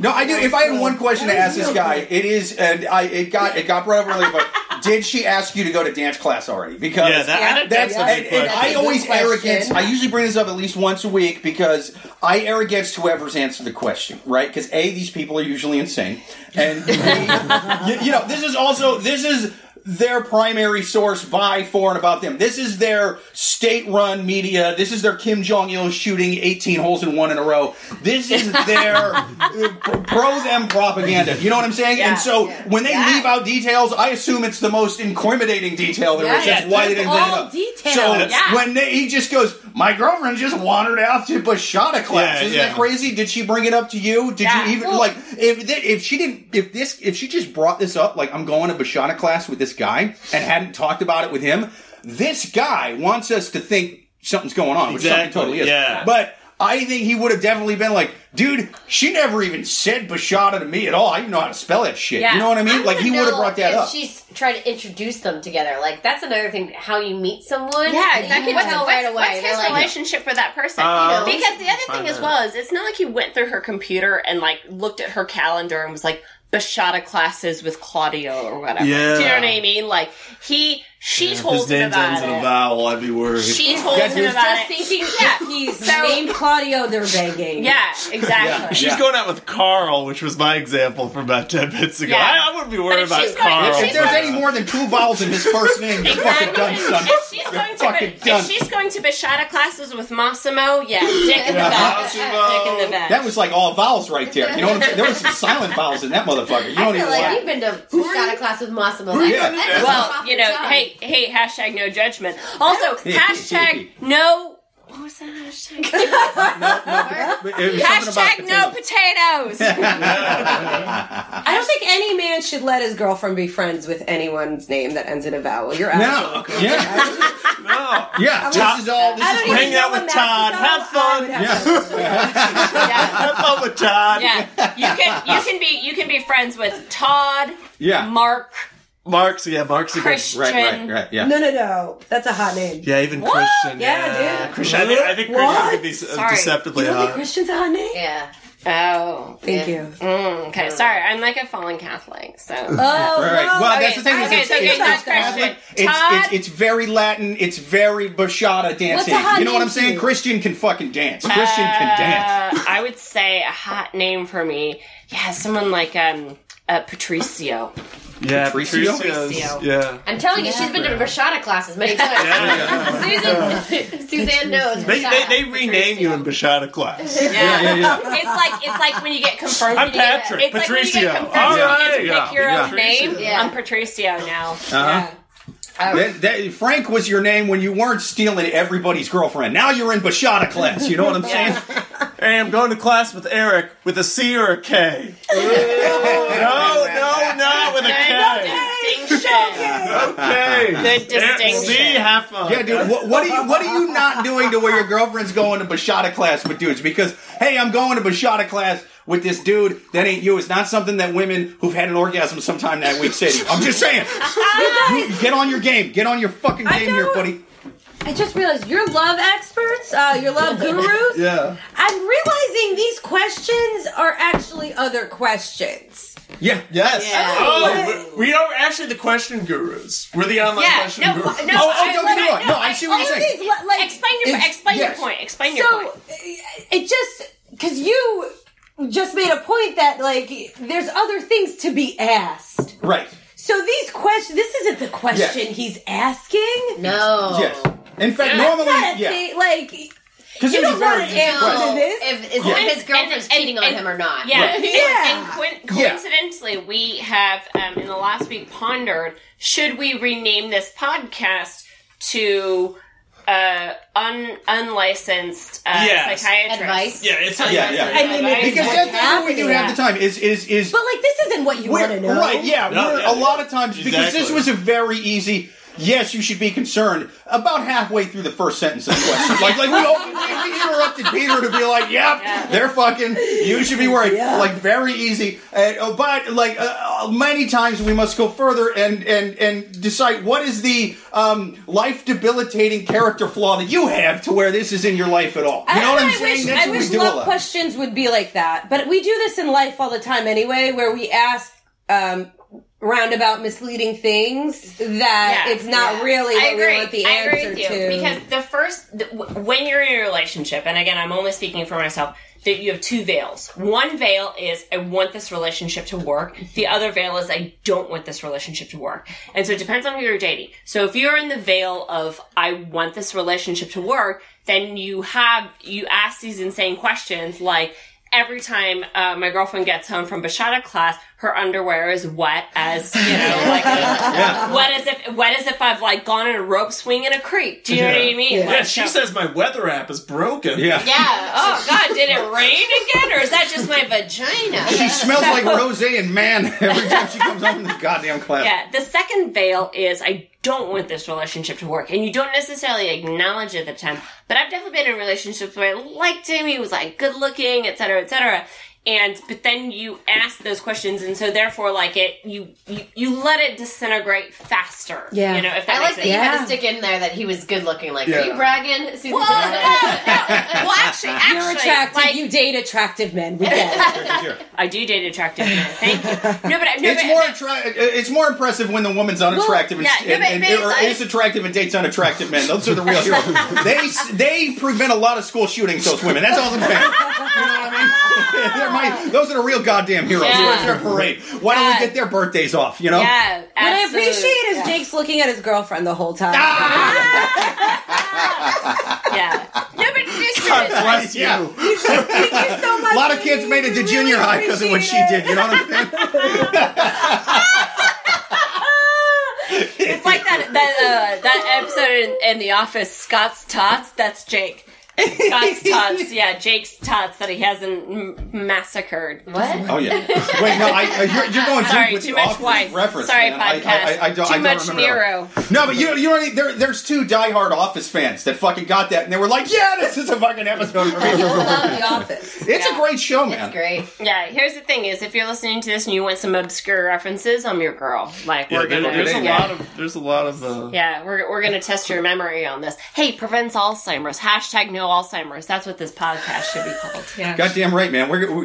No, I do. If I had one question to ask this guy, it is, and I it got it got brought up earlier, but did she ask you to go to dance class already? Because Yeah, that- that's that's a and, good and question. I always Good question. arrogance. I usually bring this up at least once a week because I arrogance whoever's answered the question, right? Because a these people are usually insane, and B, <laughs> you, you know this is also this is their primary source by for and about them. This is their state-run media. This is their Kim Jong Il shooting 18 holes in one in a row. This is <laughs> their uh, pro them propaganda. You know what I'm saying? Yeah. And so when they Yeah. leave out details, I assume it's the most incriminating detail there is. Yeah. That's why they didn't bring it up. details. So Yeah. when they, he just goes, my girlfriend just wandered out to Bachata class. Yeah, Isn't yeah. that crazy? Did she bring it up to you? Did Yeah. you even Well- like if if she didn't if this if she just brought this up like I'm going to Bachata class with this guy and hadn't talked about it with him, this guy wants us to think something's going on, which something totally is. yeah. But I think he would have definitely been like, dude, she never even said Bachata to me at all. I didn't know how to spell that shit. Yeah. You know what I mean? like he would have brought that if up. She's trying to introduce them together. Like that's another thing. How you meet someone. Yeah, You exactly. can What's, tell right away. what's his like, relationship for that person? Uh, because the other thing as well is, it's not like he went through her computer and like looked at her calendar and was like Bachata classes with Claudio or whatever. Yeah. Do you know what I mean? Like he, she If told his him name's about ends in a it. vowel, I'd be worried. She told Guys, him here's about Just it. thinking Yeah. he's So- named Claudio, they're banging. Yeah, exactly. Yeah. She's going out with Carl, which was my example from about 10 minutes ago. Yeah. I, I wouldn't be worried if about she's going- Carl. if if she's there's going- any more than two vowels in his first name, you're fucking done, son. If she's You're going to fucking be, done. if she's going to Bachata classes with Massimo, yeah, dick in the back. Massimo. Dick in the back. That was like all vowels right there. You know what I'm saying? There was some silent vowels in that motherfucker. You I don't feel even like want. you've been to shot class with Massimo. Yeah. well, you know, top. Hey, hey, hashtag no judgment. Also, <laughs> hashtag no. What was that hashtag? <laughs> It was something about hashtag no potatoes. potatoes. I don't think any man should let his girlfriend be friends with anyone's name that ends in a vowel. You're out. No, absolutely <laughs> yeah, No. yeah. This is all. This I is don't even Hang out when with that's Todd. about. Have fun. I would have yeah, Have fun with Todd. yeah. You can you can be you can be friends with Todd, Yeah. Mark, Mark's, yeah, Mark's a good. Christian. Right, right, right. Yeah. No, no, no. That's a hot name. Yeah, even What? Christian. Yeah, dude. Christian. I think, I think Christian What? could be uh, Sorry. deceptively You don't think hot. Christian's a hot name? Yeah. Oh, Thank Yeah. you. mm, okay. Sorry, I'm like a fallen Catholic, so. <laughs> Oh, Right, right. no. Well, Okay, that's the thing. is okay, it's, so it's, okay, it's, that's Catholic. It's, Todd? it's, it's very Latin. It's very bachata dancing. A hot You know what name I'm saying? you? Christian can fucking dance. Christian can dance. Uh, I would say a hot name for me. Yeah, someone like um uh, Patricio. Yeah, Patricio? Patricio. Yeah. I'm telling you, she's been to Bachata classes many times. <laughs> Susan, <laughs> Suzanne knows. They, they, they rename you in Bachata class. <laughs> Yeah. yeah, yeah. It's like it's like when you get confirmed. I'm you get- Patrick, It's like when you get confirmed. All you get to pick yeah, your yeah. own name. Yeah. I'm Patricio now. Uh-huh. That- that- Frank was your name when you weren't stealing everybody's girlfriend. Now you're in Bachata class. You know what I'm saying? <laughs> Hey, I'm going to class with Eric with a C or a K. no, no, not with a K. Distinction. Okay. Good distinction. See, have fun. Yeah, dude. What, what are you What are you not doing to where your girlfriend's going to Bachata class with dudes? Because hey, I'm going to Bachata class with this dude. That ain't you. It's not something that women who've had an orgasm sometime that week say to you. I'm just saying. <laughs> You get on your game. Get on your fucking I game here, buddy. I just realized you're love experts, uh, you're love <laughs> gurus. Yeah. I'm realizing these questions are actually other questions. Yeah. Yes. Yeah. Oh, we we are actually the question gurus. We're the online Yeah, question no, gurus. no, Oh, oh, I- don't like- get me wrong. No, I see what All you're saying. these, like, Explain your It's- explain yes. your point. Explain your so point. it just because you just made a point that like there's other things to be asked. Right. So these questions, this isn't the question Yes. he's asking. No. Yes. In fact, Yeah. normally, Not a yeah. thing, like Because you don't want an answer No. to this. If, is Yeah. if his girlfriend's And- and- cheating on and- him or not. Yeah, Right. Yeah. And coin- Yeah. coincidentally, we have um, in the last week pondered: should we rename this podcast to uh, un unlicensed uh, Yes. psychiatrist? Advice? Yeah, it's Yeah, yeah. I mean, Advice. because that's that's what we do have the time. Is is is But like this isn't what you want to know, Right, yeah. No, we're, yeah, a lot of times, because this was a very easy, yes, you should be concerned, about halfway through the first sentence of the question. like, like we, opened, we, we interrupted Peter to be like, yep, Yeah. they're fucking, you should be worried. Yeah. Like, very easy. Uh, oh, but, like, uh, uh, many times we must go further and, and, and decide what is the um, life debilitating character flaw that you have to where this is in your life at all. You know what I'm I saying? Wish, That's I what wish we do a love lot. questions would be like that. But we do this in life all the time anyway, where we ask um, roundabout misleading things that Yeah, it's not yeah. really I agree. we want the I answer agree with you to. because the first, the, w- when you're in a relationship, and again, I'm only speaking for myself. That you have two veils. One veil is I want this relationship to work. The other veil is I don't want this relationship to work. And so it depends on who you're dating. So if you're in the veil of I want this relationship to work, then you have you ask these insane questions like every time uh, my girlfriend gets home from Bachata class, her underwear is wet as <laughs> you know, like wet as if wet as if I've like gone in a rope swing in a creek. Do you know what I mean? Yeah. Yeah, Like, she so- says my weather app is broken. Yeah. Yeah. Oh God, did it rain again, or is that just my vagina? She smells like <laughs> rose and man every time she comes home from this goddamn class. Yeah. The second veil is I don't want this relationship to work, and you don't necessarily acknowledge it at the time. But I've definitely been in relationships where I liked him, he was like good looking, etc., cetera, et cetera. And but then you ask those questions, and so therefore, like it, you you, you let it disintegrate faster. Yeah. You know, if that I like makes that sense. you had to stick in there that he was good looking. Like, Yeah. are you bragging? Susan Well, said no, that. no. Well, actually, <laughs> actually, You're attractive. like, you date attractive men. We get it. <laughs> I do date attractive men. Thank you. No, but no, It's but, more but- attra- It's more impressive when the woman's unattractive yeah, and, no, and, but- and- but it's er, or is attractive and dates unattractive men. Those are the real heroes. <laughs> they they prevent a lot of school shootings. Those women. That's all I'm saying. You know what I mean? <laughs> They're my, those are the real goddamn heroes. Yeah. It's their parade. Why don't we get their birthdays off? You know? Yeah, What I appreciate is Jake's looking at his girlfriend the whole time. <laughs> Yeah. No, but God bless you. Thank you so much. <laughs> A lot of kids made it to We junior really high because of what she did. You know what I'm saying? it's like that that uh, that episode in, in The Office, Scott's Tots. That's Jake. Scott's Tots. Yeah, Jake's Tots that he hasn't m- massacred. What? Oh yeah. Wait, no, I, I you're, you're going deep Sorry, with too much Office wine. reference. Sorry, man. Podcast. I, I, I don't, Too I don't much remember Nero. No, but you you know there, there's two diehard Office fans that fucking got that and they were like, yeah, this is a fucking episode for me. <laughs> I love The Office. It's a great show, man. That's great. Yeah, here's the thing: is if you're listening to this and you want some obscure references, I'm your girl. Like Yeah, we're there- gonna, there's a yeah. lot of there's a lot of uh, Yeah, we're, we're gonna test your memory on this. Hey, prevents Alzheimer's. Hashtag no Alzheimer's. That's what this podcast should be called. <laughs> Yeah. Goddamn right, man. We're we're,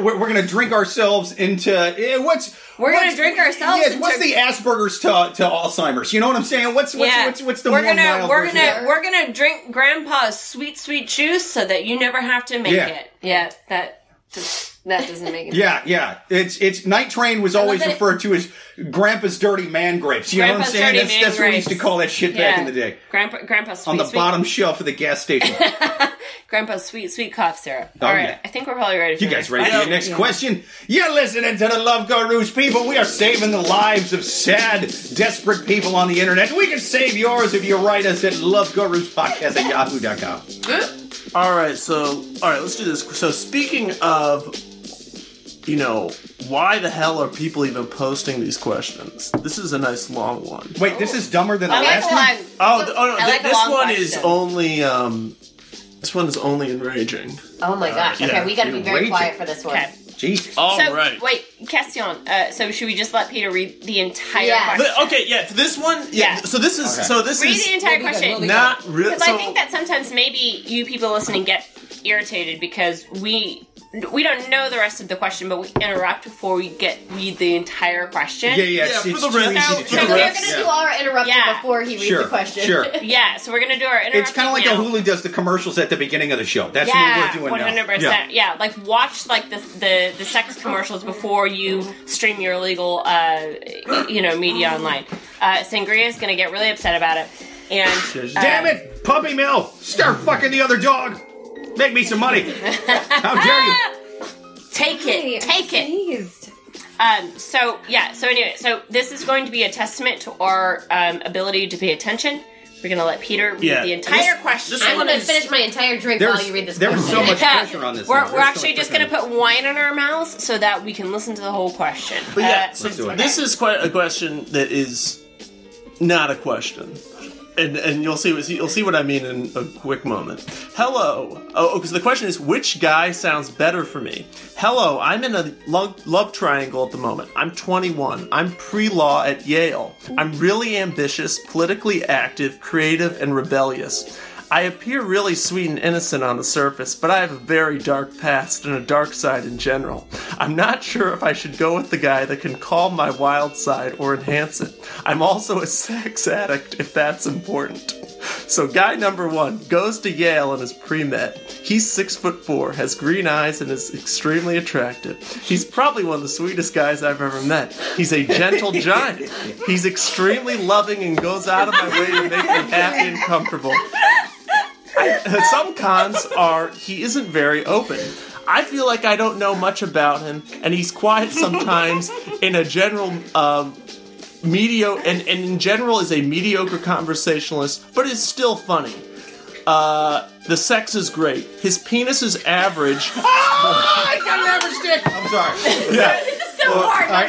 we're, we're gonna drink ourselves into eh, what's We're gonna drink ourselves Yes, what's the Asperger's to, to Alzheimer's? You know what I'm saying? What's what's yeah. what's, what's the we're gonna mild we're gonna we're gonna drink Grandpa's sweet sweet juice so that you never have to make Yeah. it. Yeah, that just That doesn't make it. Yeah, yeah. It's it's Night Train was always it- referred to as Grandpa's dirty man grapes. You know what I'm saying? That's, that's what we used to call that shit back in the day. Grandpa, Grandpa's sweet, On the sweet, bottom shelf of the gas station. <laughs> Grandpa's sweet, sweet cough syrup. Oh, All right, yeah. I think we're probably ready. For You guys ready for question. the next question? You're listening to the Love Gurus, people. We are saving the lives of sad, desperate people on the internet. We can save yours if you write us at loveguruspodcast at yahoo.com. All right, so all right, let's do this. So speaking of, you know, why the hell are people even posting these questions? This is a nice long one. Wait, this is dumber than the I like last a one? long. Oh, th- oh no, I th- like a this long one is only um, this one is only enraging. Oh my gosh. yeah, Okay, we gotta be very enraging. quiet for this one. Okay. Jesus. All So right. wait, question. Uh, so should we just let Peter read the entire Yeah. question? But, okay, yeah, for this one, yeah. Yeah. So this is Okay. so this Read is the entire We'll be good, question. we'll not really. Because So, I think that sometimes maybe you people listening get irritated because we we don't know the rest of the question, but we interrupt before we get read the entire question. Yeah, yeah, it's, Yeah, for it's the too rest- easy So- to so. So we're we're gonna Yeah. do our interruption Yeah. before he reads Sure, the question. sure. <laughs> Yeah, so we're gonna do our interruption. It's kind of like how now. Hulu does the commercials at the beginning of the show. That's Yeah, what we're doing one now. hundred percent. Yeah, like watch like the, the the sex commercials before you stream your illegal, uh, you know, media online. Uh, Sangria is gonna get really upset about it, and uh, Damn it, puppy mill! Start fucking the other dog. Make me some money. How dare you? <laughs> Take it, take it. Pleased. Um, so yeah, so anyway, so this is going to be a testament to our um, ability to pay attention. We're gonna let Peter read Yeah. the entire This- question. this I'm gonna is- finish my entire drink There's, while you read this there's question. so much Yeah. pressure on this. We're, now. we're There's so actually much just pressure gonna on put wine in our mouths so that we can listen to the whole question. But yeah, Uh, so do it. this is quite a question that is not a question. And, and you'll see you'll see what I mean in a quick moment. Hello. Oh, oh because the question is which guy sounds better for me? Hello, I'm in a love, love triangle at the moment. I'm 21. I'm pre-law at Yale. I'm really ambitious, politically active, creative, and rebellious. I appear really sweet and innocent on the surface, but I have a very dark past and a dark side in general. I'm not sure if I should go with the guy that can calm my wild side or enhance it. I'm also a sex addict, if that's important. So, guy number one goes to Yale and is pre med. He's six foot four, has green eyes, and is extremely attractive. He's probably one of the sweetest guys I've ever met. He's a gentle giant. He's extremely loving and goes out of my way to make me happy and comfortable. <laughs> Some cons are he isn't very open. I feel like I don't know much about him, and he's quiet sometimes <laughs> in a general um, medio and, and in general is a mediocre conversationalist, but is still funny. Uh, the sex is great. His penis is average. oh, <laughs> I got an average dick. I'm sorry. Yeah. This is so hard. I-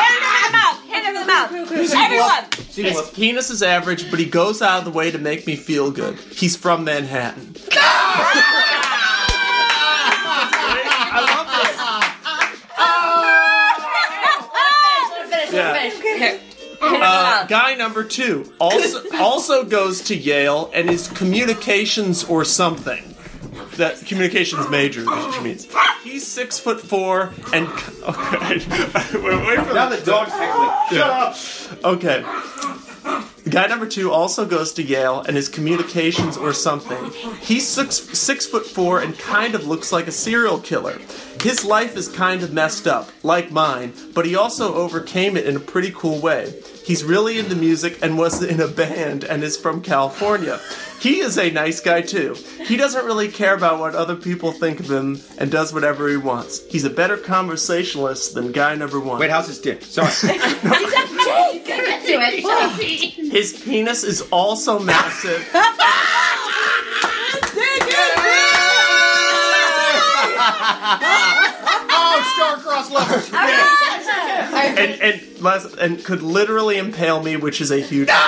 Hand it over the mouth. Hand it over the mouth. Everyone. His penis is average, but he goes out of the way to make me feel good. He's from Manhattan. Yeah. finish. Hand it over the Uh, guy number two also <laughs> also goes to Yale and is communications or something. That communications major, which means he's six foot four and <laughs> okay. <laughs> wait, wait for Now the dog's heckling. Shut up. Okay. Guy number two also goes to Yale and is communications or something. He's six six foot four and kind of looks like a serial killer. His life is kind of messed up, like mine, but he also overcame it in a pretty cool way. He's really into music and was in a band and is from California. He is a nice guy too. He doesn't really care about what other people think of him and does whatever he wants. He's a better conversationalist than guy number one. Wait, how's his dick? Sorry. Get to it. Shut up. His penis is also massive. <laughs> <laughs> oh, star-crossed lovers. <laughs> and and less, and could literally impale me, which is a huge. <laughs>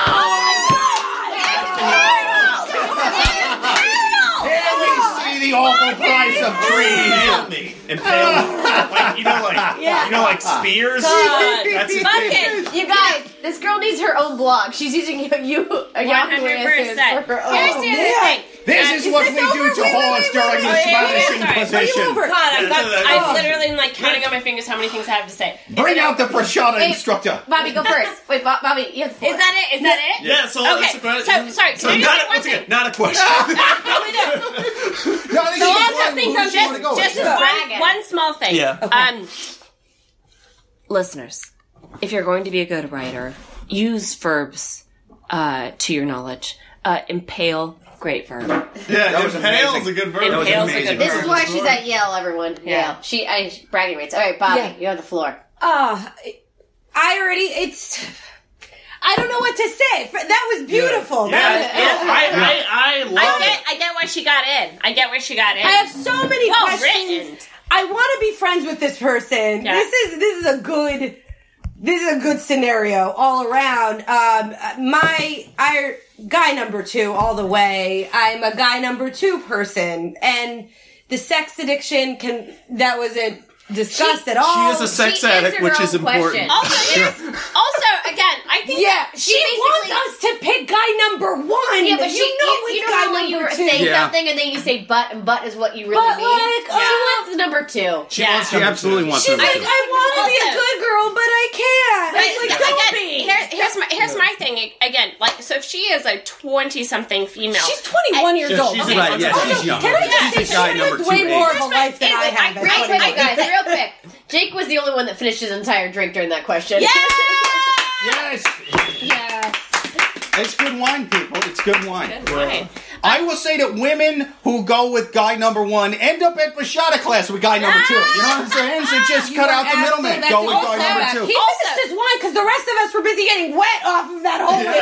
See the awful price of trees. Impale me, impale. Like you know, like you know, like spears. That's his thing. Fucking You guys, this girl needs her own blog. She's using you, <laughs> you a one Yahoo Answers for her own. Here's the other thing. This And- is what we do to Wait, wait, horse during the wait, wait, smashing sorry. Are you position. God, I'm, Yeah, that's, so that- I'm literally like counting on my fingers how many things I have to say. Bring out the Bachata Wait. instructor. Bobbi, go first. <laughs> Wait, Bobbi, you have the floor. Is that it? Is that it? Yeah, so Okay, that's a question. so- sorry, So can I just not say a, one once again, thing? not a question. <laughs> <laughs> No, I think So you all can those things who I'm you just, wanna go with. just Yeah. bragging. one, one small thing. Yeah. Okay. Um, listeners, if you're going to be a good writer, use verbs uh, to your knowledge. Uh, impale, great verb. yeah, <laughs> That was impale amazing. a good verb. Impale was is a amazing. good This verb. is why she's at Yale, everyone. Yeah. Yale. She, I, bragging rights. All right, Bobbi, Yeah. you have the floor. Uh, I already, it's, I don't know what to say. That was beautiful. Yeah, That was, yeah, I, I, I love I get, it. I get why she got in. I get why she got in. I have so many well questions. written. I want to be friends with this person. Yeah. This is this is a good this is a good scenario all around. Um, my I guy number two all the way. I'm a guy number two person, and the sex addiction can that wasn't discussed at all. She is a sex She addict, answered which is important. question. Also, it's, also, again, I think yeah, that she, wants us to pick guy number one. Yeah, but you she, know you, you know guy how when you were two. saying Yeah. something and then you say but and but is what you really But, mean. like, she uh, wants number two. She, Yeah. wants She absolutely two. wants She's like, two. I want to be a good girl, but I can't. But It's like, again, don't be. Here, here's my here's my thing. Again, like so, if she is a twenty something female, She's 21 years Yeah, old. she's Okay. Right, yeah, she's young. Can I just She's say a she guy number lived way two more of a life than Is I it- have. I- at Real quick, 21. guys, real quick. Jake was the only one that finished his entire drink during that question. yeah. Yes, Yes. it's good wine, people. It's good wine. Good wine. I will say that women who go with guy number one end up at Bachata class with guy number two. You know what I'm saying? So just <laughs> cut out the middleman. Go with guy number two. He finished his wine because the rest of us were busy getting wet off of that whole like,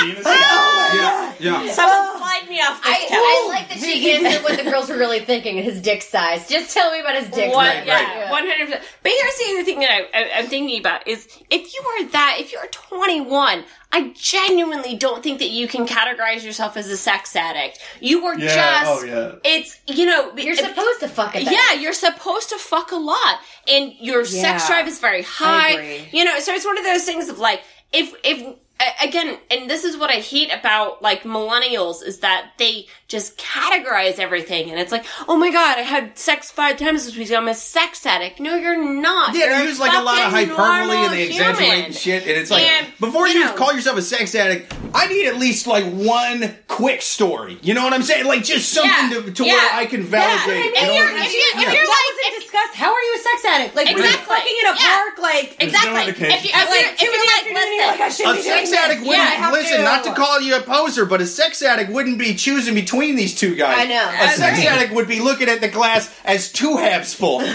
Yeah, oh yeah. Someone slide me off this I, couch. I like that she answered what the girls were really thinking, his dick size. Just tell me about his dick One, size. yeah, one hundred percent. But here's the other thing that I, I, I'm thinking about is if you are that, if you're 21, I genuinely don't think that you can categorize yourself as a sex addict. You are Yeah, just. oh, yeah. It's you know. You're supposed to fuck it. Yeah, you're supposed to fuck a lot, and your sex drive is very high. agree. You know, so it's one of those things of like, if if a- again, and this is what I hate about like millennials is that they just categorize everything, and it's like, oh my god, I had sex five times this week. I'm a sex addict. No, you're not. Yeah, You're they use like a lot of hyperbole and they normal exaggerate and shit. And it's like, And, before you you know- call yourself a sex addict, I need at least like one quick story. You know what I'm saying? Like just something Yeah, to, to yeah, where I can validate. yeah. you If know you're- what I'm if you- if Yeah. you're that like- wasn't discussed. How are you a sex addict? Like, were you Exactly. fucking in a Yeah. park? Like, Exactly. no if, you, if, indication. you're, like if two you're in the like, afternoon, like, I listen, shouldn't A be sex addict wouldn't Yeah, listen. to. Not to call you a poser, but a sex addict wouldn't be choosing between these two guys. I know. A I sex agree. addict would be looking at the glass as two halves full, and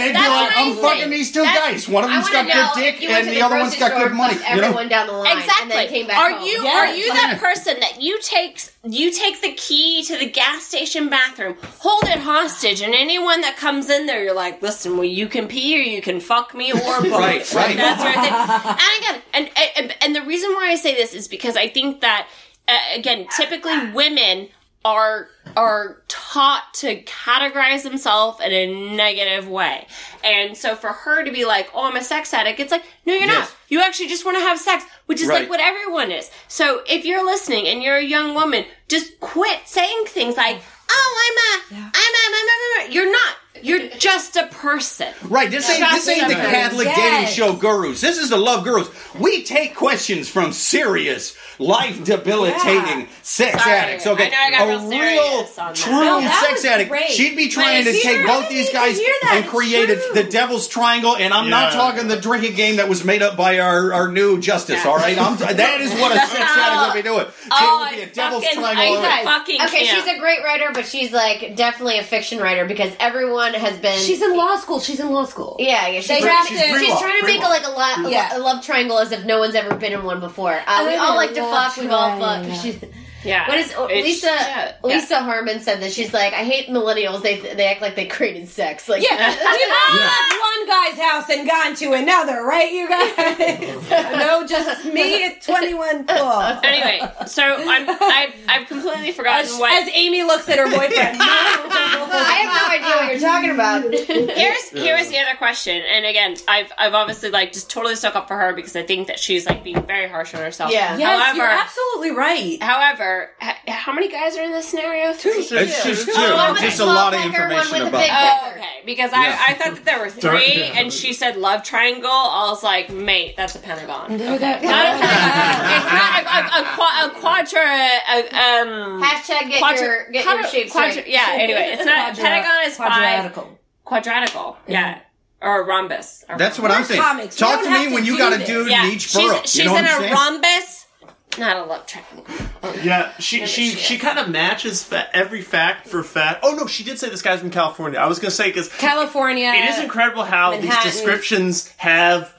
they'd be That's like, what "I'm I'm fucking saying. these two That's- guys. One of I them's want got to know good dick, you and to the the other one's grocery got good store money." You know? Everyone down the line, Exactly. and then came back are home. you Yes. are you that <laughs> person that you take you take the key to the gas station bathroom, hold it hostage, and anyone that comes in there, you're like, listen, well, you can pee or you can fuck me or <laughs> both. Right, right. That's right. And again, and, and and the reason why I say this is because I think that uh, again, typically women are are taught to categorize themselves in a negative way. And so for her to be like, "Oh, I'm a sex addict." It's like, "No, you're not. You actually just want to have sex," which is Right. like what everyone is. So if you're listening and you're a young woman, just quit saying things like, "Oh, I'm a I'm a, I'm a, I'm a, you're not. You're just a person." Right, this ain't this ain't the Catholic Yes. dating show gurus. This is the love gurus. We take questions from serious, life debilitating Yeah. sex Sorry, addicts. Okay, I know I got a real real, serious on that. true No, sex addict. great. She'd be trying to take really both these guys and create a, the devil's triangle. And I'm not talking the drinking game that was made up by our, our new justice. Yeah. All right, I'm, that is what a sex addict would be doing. Oh, it would be a I devil's fucking, triangle. I all right. fucking Okay, can't. she's a great writer, but she's like definitely a fiction writer because everyone has been. She's in law school. She's in law school. yeah, yeah. She's, They she's, have she's to- pre-law, trying to make a, like a, lo- Yeah. a love triangle as if no one's ever been in one before. Uh, we all like to love fuck. We've all triangle. fucked. <laughs> She's- yeah. What is It's- Lisa? yeah, yeah. Lisa Harmon said that she's like, I hate millennials. They they act like they created sex. Like Yeah, we've all left one guy's house and gone to another, right, you guys? <laughs> no, just me at 21 cool. Anyway, so I'm I've, I've completely forgotten As, what. as Amy looks at her boyfriend. <laughs> I have no idea what you're talking about. here's here's the other question, and again, I've I've obviously like just totally stuck up for her because I think that she's like being very harsh on herself. Yeah. Yes, However, you're absolutely right. However, where h- how many guys are in this scenario? Two. It's just two. Oh, one with just a lot of small pecker, one information with the about. big Oh, okay. Because I, Yeah. I thought that there were three, yeah. and she said love triangle. I was like, mate, that's a pentagon. Do Okay. Not a pentagon. It's not a, a, a, qua- a quadra. A, um, Hashtag get quadra- your get quadra- your shape quadra- straight. Yeah. Anyway, it's not Quadra- pentagon is five. quadratical. Quadratical. Yeah. Or a rhombus. Or That's what I'm saying. comics. Talk to me to when you got a this. dude Yeah. in each She's, borough. she's you know in what a I'm saying? rhombus, not a love triangle. Yeah, she she she she kind of matches fa- every fact for fact. Oh no, she did say this guy's from California. I was gonna say because California. it is incredible how Manhattan. these descriptions have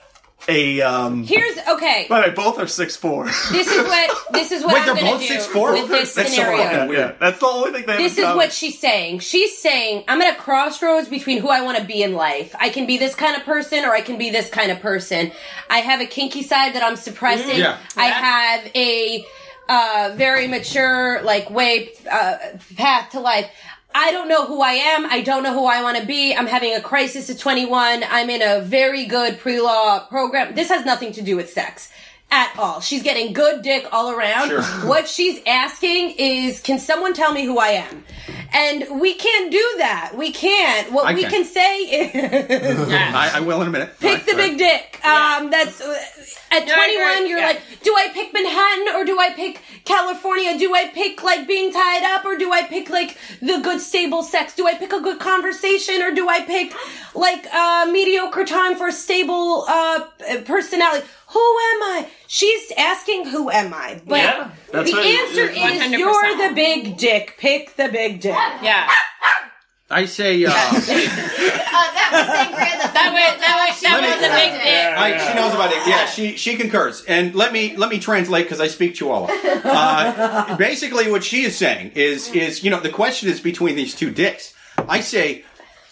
a. um Here's okay. By the way, both are six four. This is what this is what Wait, I'm they're gonna both do 6'4"? with this That's scenario. fucking weird. yeah, that's the only thing they have This in is common. what she's saying. She's saying, I'm at a crossroads between who I want to be in life. I can be this kind of person or I can be this kind of person. I have a kinky side that I'm suppressing. Yeah. I have a uh, very mature, like, way, uh, path to life. I don't know who I am. I don't know who I want to be. I'm having a crisis at 21. I'm in a very good pre-law program. This has nothing to do with sex at all. She's getting good dick all around. Sure. What she's asking is, can someone tell me who I am? And we can't do that. We can't. What I we can. can say is <laughs> I, I will in a minute. pick All right, the all right. big dick. Um, that's uh, at No, 21. You're Yeah. like, do I pick Manhattan or do I pick California? Do I pick like being tied up or do I pick like the good stable sex? Do I pick a good conversation or do I pick like uh, mediocre time for a stable uh, personality? Who am I? She's asking, who am I? But Yeah, that's the what- answer is 100%. you're the big dick. Pick the big dick. Yeah. I say, uh, <laughs> Uh, that was sangria. <laughs> The That was that was that was a big dick. I, she knows about it. Yeah, she she concurs. And let me let me translate because I speak Chihuahua. Uh, <laughs> basically, what she is saying is is you know the question is between these two dicks. I say,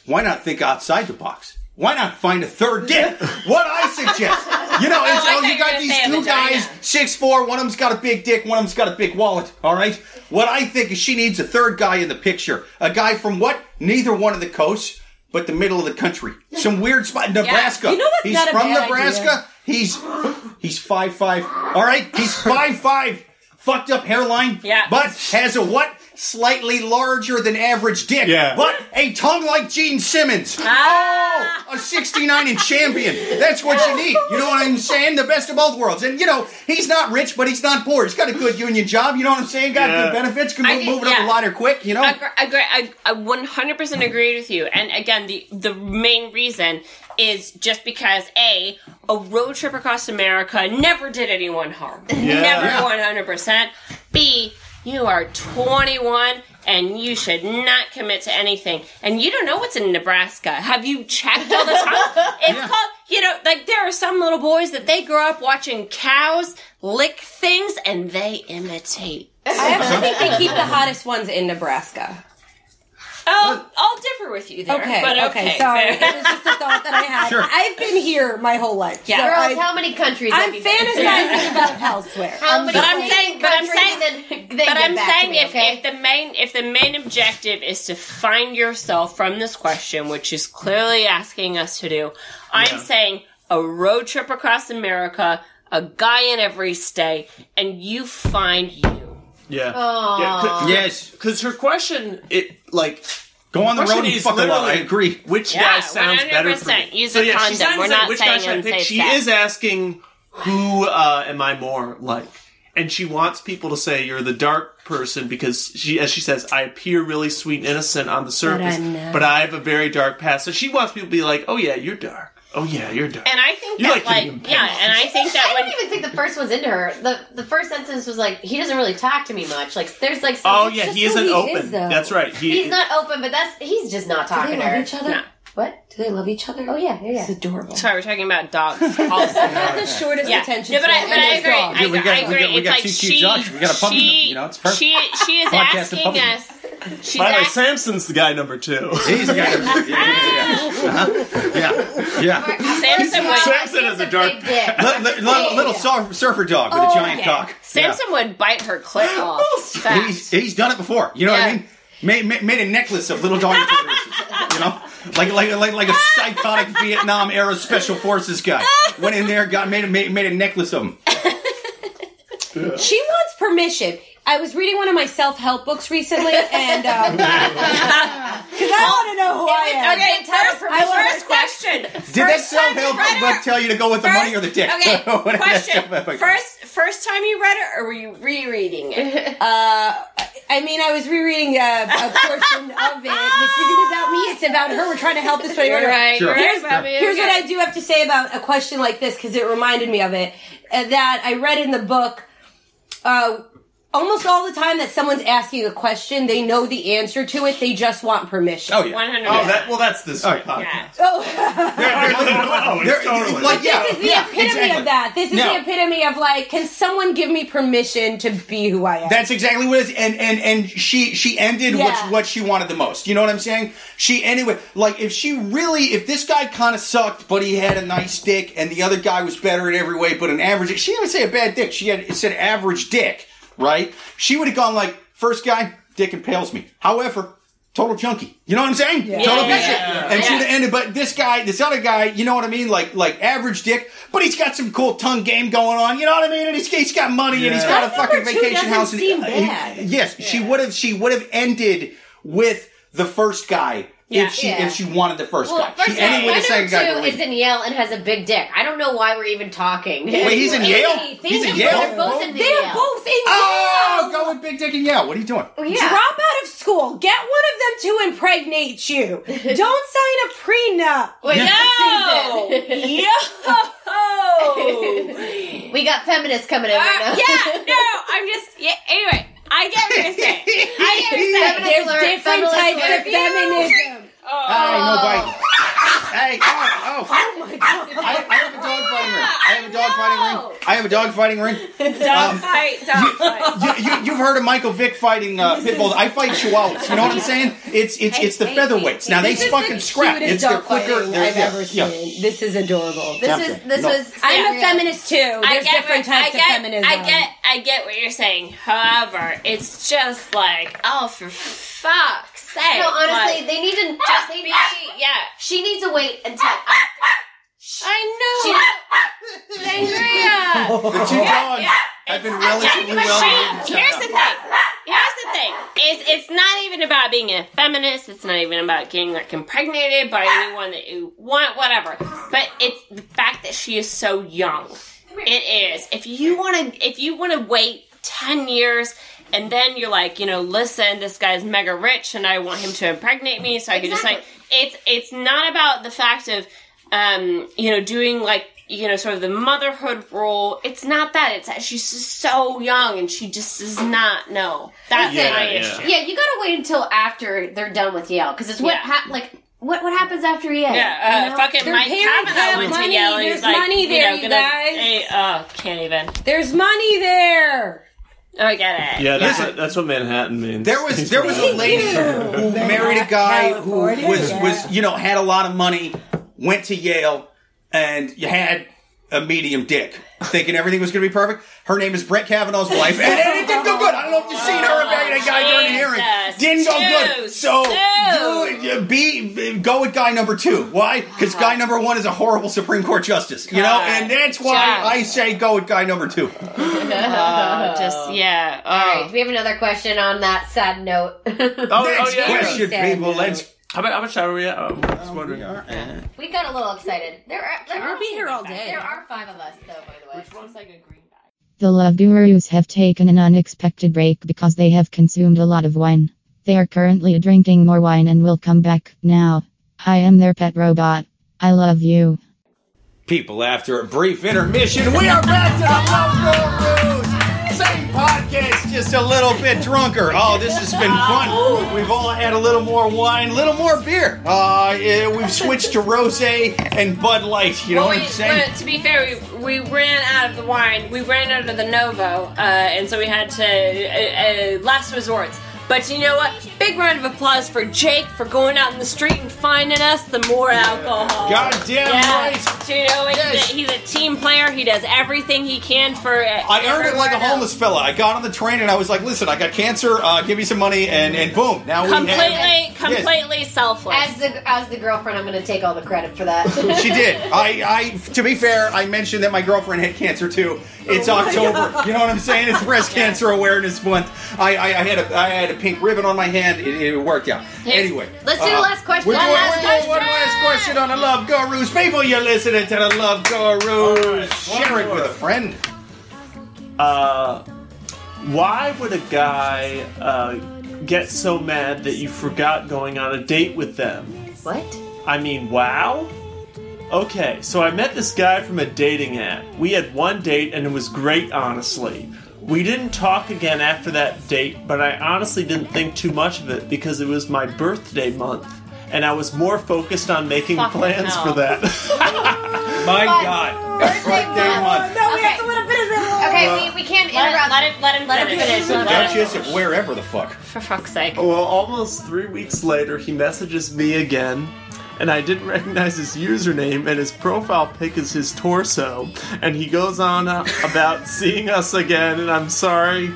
why not think outside the box? Why not find a third dick? What I suggest, you know, is <laughs> I oh, you got these two guys, six four. One of them's got a big dick. One of them's got a big wallet. All right. What I think is she needs a third guy in the picture. A guy from what? Neither one of the coasts, but the middle of the country. Some weird spot, Nebraska. You know that's He's not a from bad Nebraska. idea. He's he's five five. All right, he's five five. Fucked up hairline. Yeah. But has a what? Slightly larger than average dick. Yeah. But a tongue like Gene Simmons. Ah. Oh, a 69 inch champion. That's what you need. You know what I'm saying? The best of both worlds. And you know, he's not rich, but he's not poor. He's got a good union job. You know what I'm saying? Got Yeah. good benefits. Can I move, did- move it up yeah. the ladder quick. You know. Agree, agree, I, I 100% agree with you. And again, the the main reason is just because a a road trip across America never did anyone harm. Never Yeah. 100%. B you are 21 and you should not commit to anything. And you don't know what's in Nebraska. Have you checked all the time? <laughs> It's Yeah. called, you know, like there are some little boys that they grow up watching cows lick things and they imitate. I actually think they keep the hottest ones in Nebraska. Um, I'll, I'll differ with you there. Okay, but okay, okay. sorry. fair. It was just a thought that I had. Sure. I've been here my whole life. Yeah. so Girls, I, how many countries I'm have you been to? fantasizing about elsewhere. How many But I'm states, saying- but I'm saying- then, then But I'm saying me, if, okay? if the main if the main objective is to find yourself from this question, which is clearly asking us to do, I'm saying a road trip across America, a guy in every state, and you find you. Yeah. Aw. Yeah. yes. Because her question, it like Go on the question road and fuck a lot. I agree. Which Yeah, guy sounds better for 100%. me? Use so a yeah, condom. she's not We're saying not which guy saying should I pick. She sex. is asking who uh, am I more like, and she wants people to say you're the dark person because she, as she says, I appear really sweet and innocent on the surface, I'm but I have a very dark past. So she wants people to be like, oh yeah, you're dark. Oh yeah, you're done. And I think You that like like, yeah, and I think that I that don't even think the first one's into her. The the first sentence was like, he doesn't really talk to me much. Like, there's like, some, oh yeah, he isn't he open. is. That's right. He, He's not open, but that's he's just not Do talking they to her. love each other? No. What? Do they love each other? Oh yeah, yeah, yeah. It's adorable. sorry, we're talking about dogs <laughs> oh, also. the shortest Yeah, attention no, but I, but I agree. dog. I, Yeah, we got- I we agree. got- we it's got like two cute she, dogs. We gotta puppy she, you know, it's perfect. she, she is Podcast asking us. <laughs> She's by the way, asking. Samson's the guy number two. He's the guy. <laughs> Yeah, yeah, yeah. Uh-huh. yeah. yeah. Samson would, Samson has a dark- big dick. Li- li- li- little surf- surfer dog with a giant yeah. cock. Samson would bite her clit <laughs> off. He's, he's done it before. You know what I mean? Made, made, made a necklace of little doggy tortoises. You know, like like like like a psychotic Vietnam era special forces guy went in there, got made a, made, made a necklace of them. She wants permission. I was reading one of my self help books recently, and <laughs> because I want to know who I am. Okay, first, I first question. Did that self help book tell you to go with the money or the dick? Okay, <laughs> What did that question. First, first time you read it, or were you rereading it? <laughs> Uh, I mean, I was rereading a, a portion of it. This isn't about me; it's about her. We're trying to help this. You're right. Sure. Here's, right, Bobbi, here's what I do have to say about a question like this because it reminded me of it. Uh, that I read in the book. Uh, almost all the time that someone's asking a question, they know the answer to it. They just want permission. Oh yeah. One hundred. Oh, that well, that's this oh, All right. podcast. Oh, <laughs> <laughs> Oh, it's There- totally. like yeah, this is the yeah, epitome exactly. of that. This is No. the epitome of like, can someone give me permission to be who I am? That's exactly what it is, and and and she she ended Yeah. what what she wanted the most. You know what I'm saying? She ended with like if she really if this guy kind of sucked, but he had a nice dick, and the other guy was better in every way, but an average. She didn't say a bad dick. She had it said average dick, right? She would have gone like first guy, dick impales me. However. Total junkie, you know what I'm saying? Total Yeah, piece of shit. yeah, and yeah. she'd have ended. But this guy, this other guy, you know what I mean? Like, like average dick, but he's got some cool tongue game going on. You know what I mean? And he's, he's got money and he's got a fucking two vacation house. And, seem and- bad. yes, she would have. She would have ended with the first guy Yeah. if she Yeah. if she wanted the first Well, guy. first She of all, ended with the second guy. two believe is in Yale and has a big dick. I don't know why we're even talking. Wait, he's in Yale? He's in Yale? They're both in the They're Yale. both in Oh, Yale. go with Big Dick and Yale. What are you doing? Yeah. Drop out of school. Get one of them to impregnate you. <laughs> Don't sign a prenup. Wait, No! Susan. <laughs> Yo! we got feminists coming in right now. Uh, yeah, no, <laughs> I'm just. Yeah, anyway, I get what you're saying. I get what you're <laughs> saying. There's different types of feminism. Hey, no bite. Hey, oh, oh. Oh my god. I, I have a dog fighting ring. I have a dog fighting ring. I have a dog fighting ring. <laughs> Don't fight, don't fight. You, you, you've heard of Michael Vick fighting uh, pit bulls. I fight chihuahuas. You know what I'm saying? It's it's it's the featherweights. Now they This is fucking the scrap. cutest It's their dog quicker. fighting they're- I've yeah, ever yeah. seen. This is adorable. This Yeah. was this No. was. I'm a feminist too. I There's get different what, types I get, of feminism. I get, I get what you're saying. However, it's just like, oh, for fuck's sake! No, honestly, like, they need to just just. <gasps> They, be, yeah. she needs to wait until. <laughs> I know. Sangria. The two dogs yeah. have been It's- relatively but well. she- Here's the thing. Here's the thing. Is it's not even about being a feminist. It's not even about getting like impregnated by anyone that you want, whatever. But it's the fact that she is so young. It is. If you want to, if you want to wait ten years. And then you're like, you know, listen, this guy's mega rich, and I want him to impregnate me, so I can just like, it's it's not about the fact of, um, you know, doing like you know, sort of the motherhood role. It's not that. It's that she's just so young and she just does not know. That's Yeah, my yeah. issue. Yeah, you gotta wait until after they're done with Yale because it's what Yeah. hap- like what what happens after Yale. Yeah, uh, you know? fucking Their Mike parents Kavanaugh went money. to Yale. There's like, money there, know, you gonna- guys. Hey, oh, can't even. There's money there. Oh, I get it. Yeah, that's, Listen. that's what Manhattan means. There was there was a lady who married a guy who California, was yeah. was you know had a lot of money, went to Yale, and you had a medium dick, thinking everything was going to be perfect. Her name is Brett Kavanaugh's wife, and, and it didn't go good. I don't know if you've seen her and married that guy during the hearing. Didn't go good. So two. you, you be go with guy number two. Why? Because guy number one is a horrible Supreme Court justice. You know, and that's why Just- I say go with guy number two. Uh, just yeah. All right, Oh. do we have another question on that sad note? Oh, oh, Next yeah. question, Sad people. note. Let's. How about how much time oh, are we at? I was wondering. we got a little excited. There are there I'll are, be here all day. There are five of us though, by the way. Looks like a green bag. The Love Gurus have taken an unexpected break because they have consumed a lot of wine. They are currently drinking more wine and will come back now. I am their pet robot. I love you. People, after a brief intermission, we are back to the Love Gurus! Same podcast, just a little bit drunker. Oh, this has been fun. We've all had a little more wine, a little more beer. Uh, yeah, we've switched to rose and Bud Light. You know Well, what I'm saying? but to be fair, we, we ran out of the wine. We ran out of the Novo, uh, and so we had to uh, uh, last resorts. But you know what? Big round of applause for Jake for going out in the street and finding us the more alcohol. Goddamn Yeah, right. you know he's, Yes. a, he's a team player. He does everything he can for. uh, I earned it like a everyone homeless fella. I got on the train and I was like, "Listen, I got cancer. Uh, give me some money." And and boom, now we Completely, have. Yes. completely selfless. As the as the girlfriend, I'm going to take all the credit for that. She did. <laughs> I, I, to be fair, I mentioned that my girlfriend had cancer too. It's October. You know what I'm saying? It's Breast <laughs> Cancer Awareness Month. I, I, I had a, I had a pink ribbon on my hand. It, it worked out. Anyway, Let's do the last question. We're doing, One last we're doing one question. last question on the Love Gurus. People, you're listening to the Love Gurus. Share it with a friend. Uh, why would a guy uh, get so mad that you forgot going on a date with them? What? I mean, wow. Okay, so I met this guy from a dating app. We had one date and it was great, honestly. We didn't talk again after that date, but I honestly didn't think too much of it because it was my birthday month. And I was more focused on making Fucking plans hell. for that. <laughs> My But God. birthday Birthday month. Oh, no, we Okay. have to let him finish it. Okay, we, we can't let, interrupt. let it, let him, Let him finish. The Let him- Duchess of wherever the fuck. For fuck's sake. Well, almost three weeks later, he messages me again, and I didn't recognize his username, and his profile pic is his torso. And he goes on uh, about seeing us again, and I'm sorry,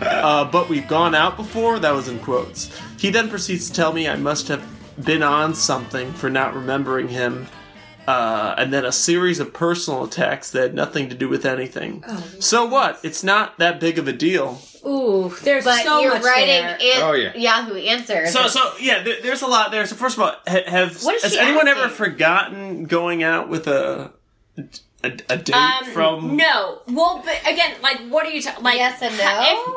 uh, but we've gone out before? That was in quotes. He then proceeds to tell me I must have been on something for not remembering him. Uh, and then a series of personal attacks that had nothing to do with anything. So what? It's not that big of a deal. Ooh, there's But so you're much writing there. an- Oh, yeah. Yahoo answers. So, so yeah, there, there's a lot there. So, first of all, ha- have has she anyone ever forgotten going out with a a, a date Um, from? no. Well, but again, like, what are you ta- like? Yes and no,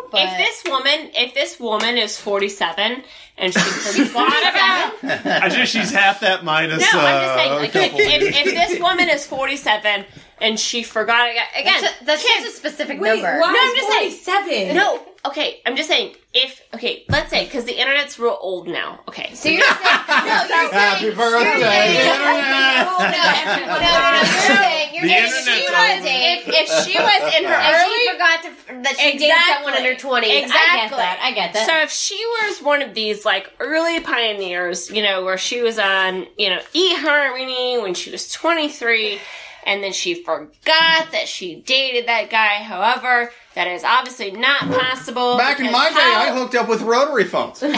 If, but- if this woman, if this woman is forty-seven and she forgot about, I just she's half that minus. no, uh, I'm just saying, like, if, if, if this woman is forty-seven and she forgot again, that's, a, that's kids, just a specific Wait, number. why No, I'm is just saying- 47? No, okay, I'm just saying, if, okay, let's say, because the internet's real old now, okay. So you're saying no, you're Happy birthday, You're saying, Internet. no, no, no, no, you're saying you're The saying if she she internet's was, was if, if she was in her <laughs> and early, she forgot to that she dated someone in her twenties. I get Exactly. that. I get that. So if she was one of these like early pioneers, you know, where she was on, you know, eHarmony when she was 23, and then she forgot that she dated that guy. However, that is obviously not possible. Back in because my day, how- I hooked up with rotary phones. <laughs> <laughs>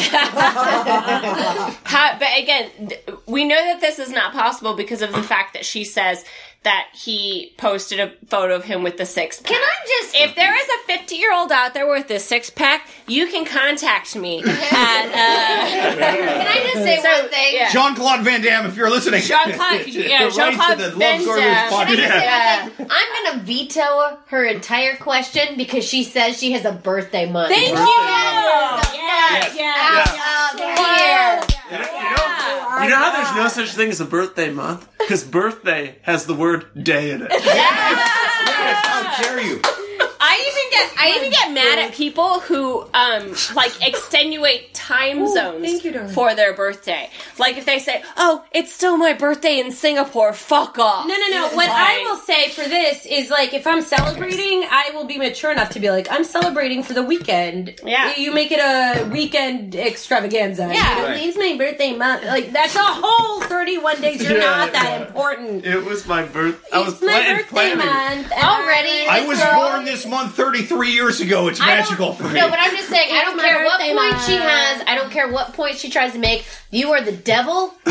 How, but again, th- we know that this is not possible because of the fact that she says that he posted a photo of him with the six pack. Can I just If there is a 50 year old out there with a six pack, you can contact me <laughs> at uh, can I just say So, one thing? yeah. Jean Claude Van Damme, if you're listening. Jean-Claude- <laughs> yeah, Right Jean-Claude the Love Van Gurus Damme. Can I just say Yeah. one thing? I'm gonna veto her entire question because she says she has a birthday month. Thank you. Yes. Yeah, yeah. Out of here. You know, you know- you know how there's no such thing as a birthday month? Because birthday has the word day in it. Yes, how dare you? I even get I even get mad at people who um like extenuate time zones thank you, for their birthday. Like if they say, "Oh, it's still my birthday in Singapore," fuck off. No, no, no. What I will say for this is like, if I'm celebrating, I will be mature enough to be like, I'm celebrating for the weekend. Yeah. You make it a weekend extravaganza. Yeah. You know, Right. It's my birthday month. Like, that's a whole 31 days. You're Yeah, not that yeah. important. It was my birth. I was it's my planning. birthday planning. month. Already, I was girl- born this month 33 years ago. It's I magical for me. No, but I'm just saying, I don't my care what birthday point month. she has. I don't care what point she tries to make. You are the devil. <laughs>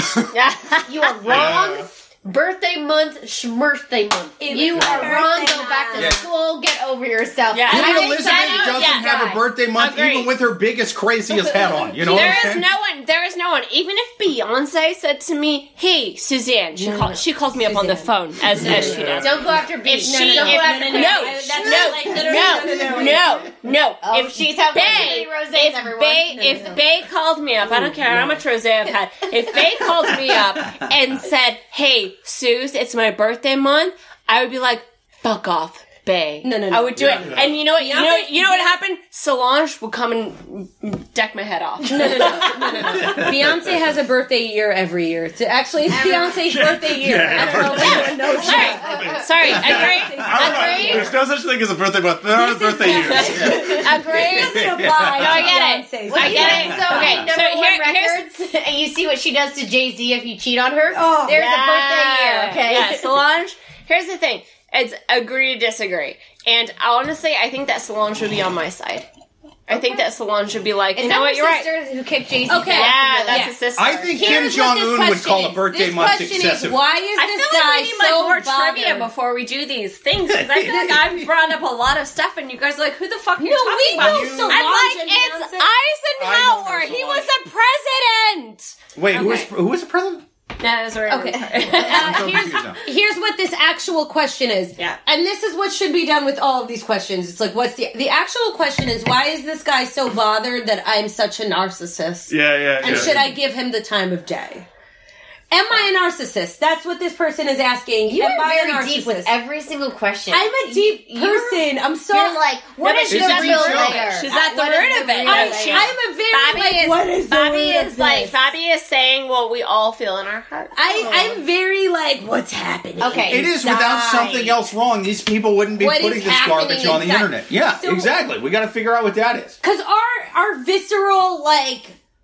You are wrong. Birthday month, schmirthday month. It you are wrong. birthday Go back to month. school. Get over yourself. Yeah. Even I- Elizabeth I- doesn't yeah, have a birthday month, Agreed. even with her biggest, craziest hat on. You know There what I'm is saying? no one. There is no one. Even if Beyonce said to me, "Hey, Suzanne," she No, called. no. She calls me up on the phone as as she does. Don't go after B. If she, don't if, no, no, I- that's no, like literally- no, no, no, no, no, no. Oh, if she's having Bey, too many rosés, if everyone. Bey, No, no, if no. Bey called me up, I don't care how much rosé I've had. If Bey called me up and said, "Hey, Suze, it's my birthday month," I would be like, "Fuck off." Bey. No, no, no. I would do it. Yeah. And you know what? You know, you know what happened? Solange would come and deck my head off. No, no, no, no, no, no. Beyonce has a birthday year every year. It's actually, it's Beyonce's birthday year. Yeah, I don't know if anyone knows Sorry, that. sorry. Agree. I don't. Agree. There's no such thing as a birthday month. There are birthday years. Agree. Doesn't apply No, I to get it. Beyonce's I get it. So Okay, number so one here- here's- records, <laughs> and you see what she does to Jay Z if you cheat on her. Oh, There's Yeah. a birthday year. Okay. Yeah, Solange. Here's the thing. It's agree to disagree. And honestly, I think that Solange would be on my side. I think that Solange would be like, Is you know what, her you're right. sister who kicked Jay Z? Okay. Yeah, that's Yeah. a sister. I think Kim Here's what Jong this Un would question call a is. birthday this month question excessive. Is, why is I this feel like guy we need like so more bothered? trivia before we do these things because I feel like <laughs> I've brought up a lot of stuff and you guys are like, who the fuck are you No, talking we about? know Solange I'm like, and it's Beyonce. Eisenhower. I know He Solange. was a president. Wait, who was Okay. who was the president? That is right. Okay. Uh, <laughs> here's, here's what this actual question is. Yeah. And this is what should be done with all of these questions. It's like, what's the the actual question is why is this guy so bothered that I'm such a narcissist? Yeah, yeah, And yeah. should I give him the time of day? Am I a narcissist? That's what this person is asking. You Am are I a very deep with narcissist? every single question. I'm a deep You- you're- person. I'm so You're like, what is but is she's the at the real root of it. layer? She's at the root of it. real No, layer? she- I'm a very Bobbi like is, what is the Bobbi root of is like this? Bobbi is saying what we all feel in our heart. I, oh. I'm very like what's happening. Okay. It is without something else wrong. These people wouldn't be What is putting this happening garbage on the internet. Yeah, So- exactly. We got to figure out what that is. Because our our visceral like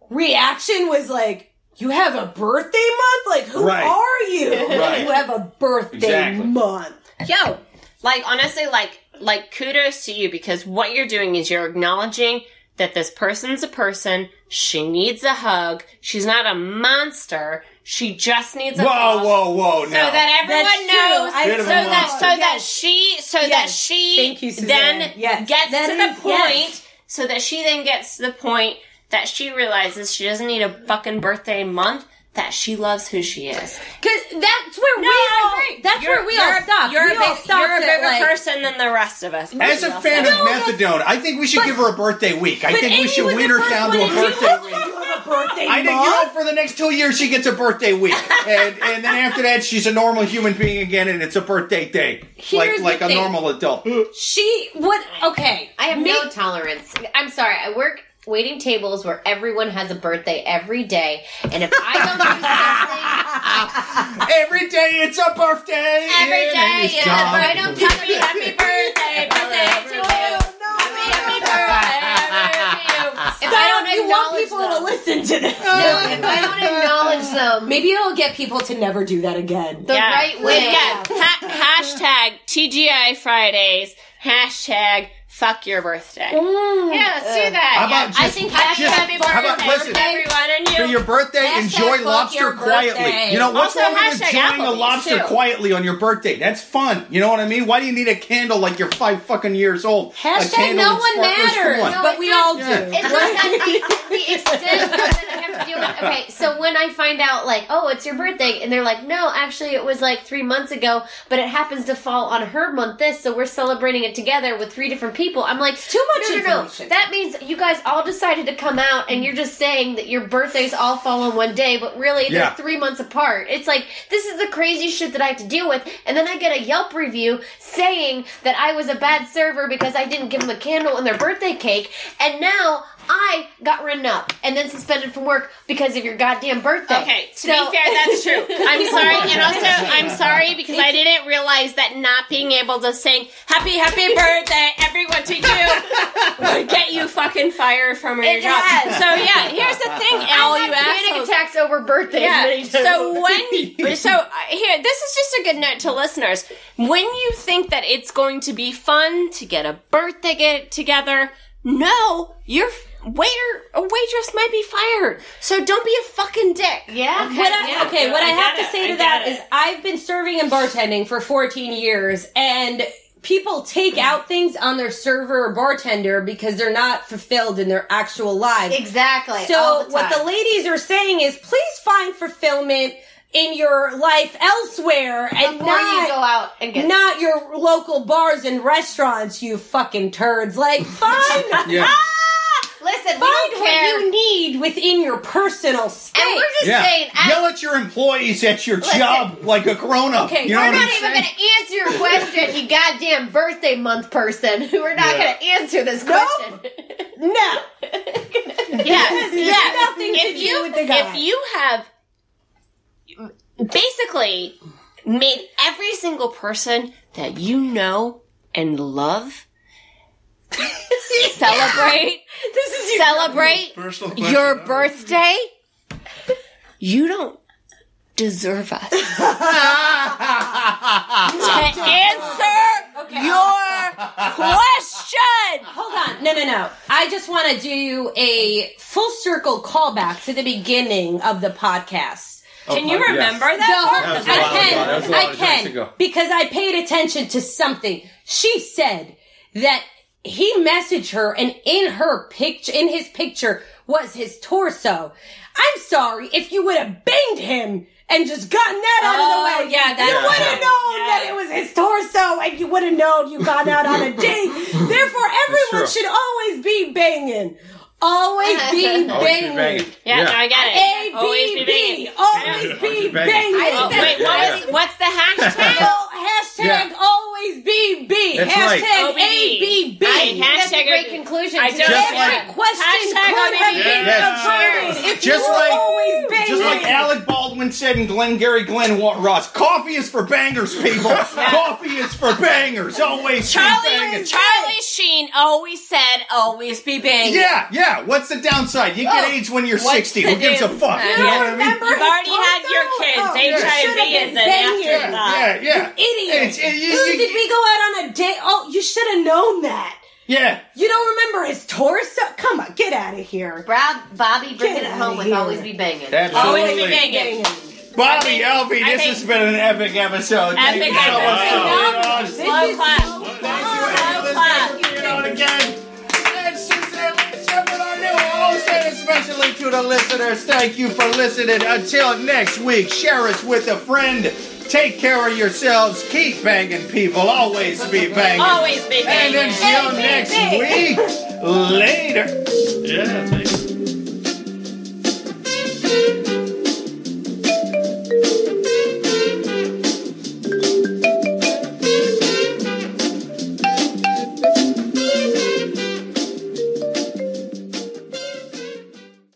reaction was like, "You have a birthday month? Like, who Right. are you? <laughs> Right. You have a birthday Exactly. month." Yo, like honestly, like like kudos to you because what you're doing is you're acknowledging that this person's a person. She needs a hug. She's not a monster. She just needs a Whoa, hug. whoa, whoa! whoa! So now. that everyone That's knows, I- so Bit of a that monster. so that Yes. she, so that she Thank you, then Yes. gets That to is- the point, yes. so that she then gets to the point that she realizes she doesn't need a fucking birthday month. That she loves who she is. Because that's where we No, I all. agree. That's You're- where we all stop. You're we a all big, stopped you're a bigger like, person than the rest of us. As a fan said. of methadone, I think we should give her a birthday week. I But think we should was wean her down to a one to do birthday week. A birthday I think you month? know for the next two years she gets a birthday week, <laughs> and and then after that she's a normal human being again, and it's a birthday day, like Here's like the a thing. normal adult. She what? Okay, I have Me- no tolerance. I'm sorry. I work waiting tables where everyone has a birthday every day, and if I don't do something, <laughs> Every day it's a birthday. Every and day, yeah, John. but I don't happy, happy birthday, <laughs> birthday to you. Happy, happy birthday to you. if I don't you want people them, to listen to this. no, if I don't acknowledge them, Maybe it'll get people to never do that again. the right way. yeah. Ha- hashtag TGI Fridays. Hashtag fuck your birthday. Mm. Yeah, let's do that. How about yeah. just- I think happy, just- happy birthday how about- listen, to everyone and you. For your birthday, Hashtag enjoy lobster quietly. birthday. You know what's Also, wrong with hashtag enjoying a lobster too. quietly on your birthday? That's fun. You know what I mean? Why do you need a candle like you're five fucking years old? a Hashtag candle no one sparklers? Come matters, on. No, but we not- all do. Yeah. It's not that the, the extent that I have to deal with. Okay, so when I find out, like, oh, it's your birthday, and they're like, no, actually, it was like three months ago, but it happens to fall on her month this, so we're celebrating it together with three different people. I'm like, too much no, no, no. information. That means you guys all decided to come out, and you're just saying that your birthdays all fall on one day, but really they're Yeah. three months apart. It's like this is the crazy shit that I have to deal with, and then I get a Yelp review saying that I was a bad server because I didn't give them a candle on their birthday cake, and now. I got written up and then suspended from work because of your goddamn birthday. Okay, to So- be fair, that's <laughs> true. I'm sorry, and also I'm sorry because I didn't realize that not being able to sing "Happy Happy Birthday" everyone to you <laughs> would get you fucking fired from your It job. has. So yeah, here's the thing, all I've you had panic assholes. attacks over birthdays Yeah. So <laughs> when so uh, here, this is just a good note to listeners. When you think that it's going to be fun to get a birthday get together, no, your waiter a waitress might be fired. So don't be a fucking dick. yeah, What I, yeah, okay, yeah, what I, I have get to say I to get that it. is I've been serving and bartending for 14 years and people take mm-hmm. out things on their server or bartender because they're not fulfilled in their actual lives. exactly. all So the what the ladies are saying is please find fulfillment in your life elsewhere and before not, you go out and get not your local bars and restaurants, you fucking turds. Like, <laughs> fine. Yeah. Listen, we Find don't what you need within your personal space. and we're just Yeah. saying, as- Yell at your employees at your Listen. job like a grown up. Okay, you know we're what not I'm even going to answer your question, you goddamn birthday month person. <laughs> We're not Yeah. going to answer this Nope. question. no. <laughs> Yeah, This has yeah. nothing to if do you with the guy. if you have basically made every single person that you know and love celebrate <laughs> This is celebrate <laughs> Personal question. your <laughs> birthday, you don't deserve us to answer your question. Hold on. No, no, no. I just want to do a full circle callback to the beginning of the podcast. Oh, can you remember that? The part? whole- was a while I can. That was a lot I can. Because I paid attention to something. She said that he messaged her and in her picture, in his picture was his torso. I'm sorry if you would have banged him and just gotten that out Oh, of the oh, way. yeah, that- you would have known Yeah. that it was his torso and you would have known you got out on a <laughs> date. Therefore, everyone should always be banging. Always be Always be banging. banging. Yeah, no, I get it. A Always B be B. banging. Always be be banging. banging. I think Oh, wait, what was, what's the hashtag? Oh, hashtag Yeah. always be B. That's hashtag right. Oh, OBB. A B B. I- That's a Hashtag great conclusion. I to don't- this Just one. like- Question Hashtag could have OBB. been Yes. averted if Just you were like- always banging. Just like Alec Baldwin said in Glengarry Glen Wa- Ross, coffee is for bangers, people. <laughs> Coffee is for bangers. Always be Charlie, banging. Charlie Sheen always said, always be banging. Yeah, yeah. What's the downside? You get Oh, AIDS when you're 60. the Who gives a fuck? downside? You know what I mean? You've already had your kids. Oh, HIV is an afterthought. Yeah, yeah. Idiot. It's- it- you- Who you- did we go out on a date? Oh, you should have known that. Yeah. You don't remember his torso? Come on, get out of here. Bob, Bobbi bringing it home with here. always be banging. Absolutely. Always be banging. Bobbi, think- Elfie, this has been an epic episode. Thank Epic you so much for episode. being on. This Slow is clap. so Thank fun. you, Elvis, clap. for being on again. And Suzanne Lea Shepherd with our new host, and especially to the listeners, thank you for listening. Until next week, share us with a friend. Take care of yourselves. Keep banging people. Always be banging. Always be banging. And until next week. Later. Yeah,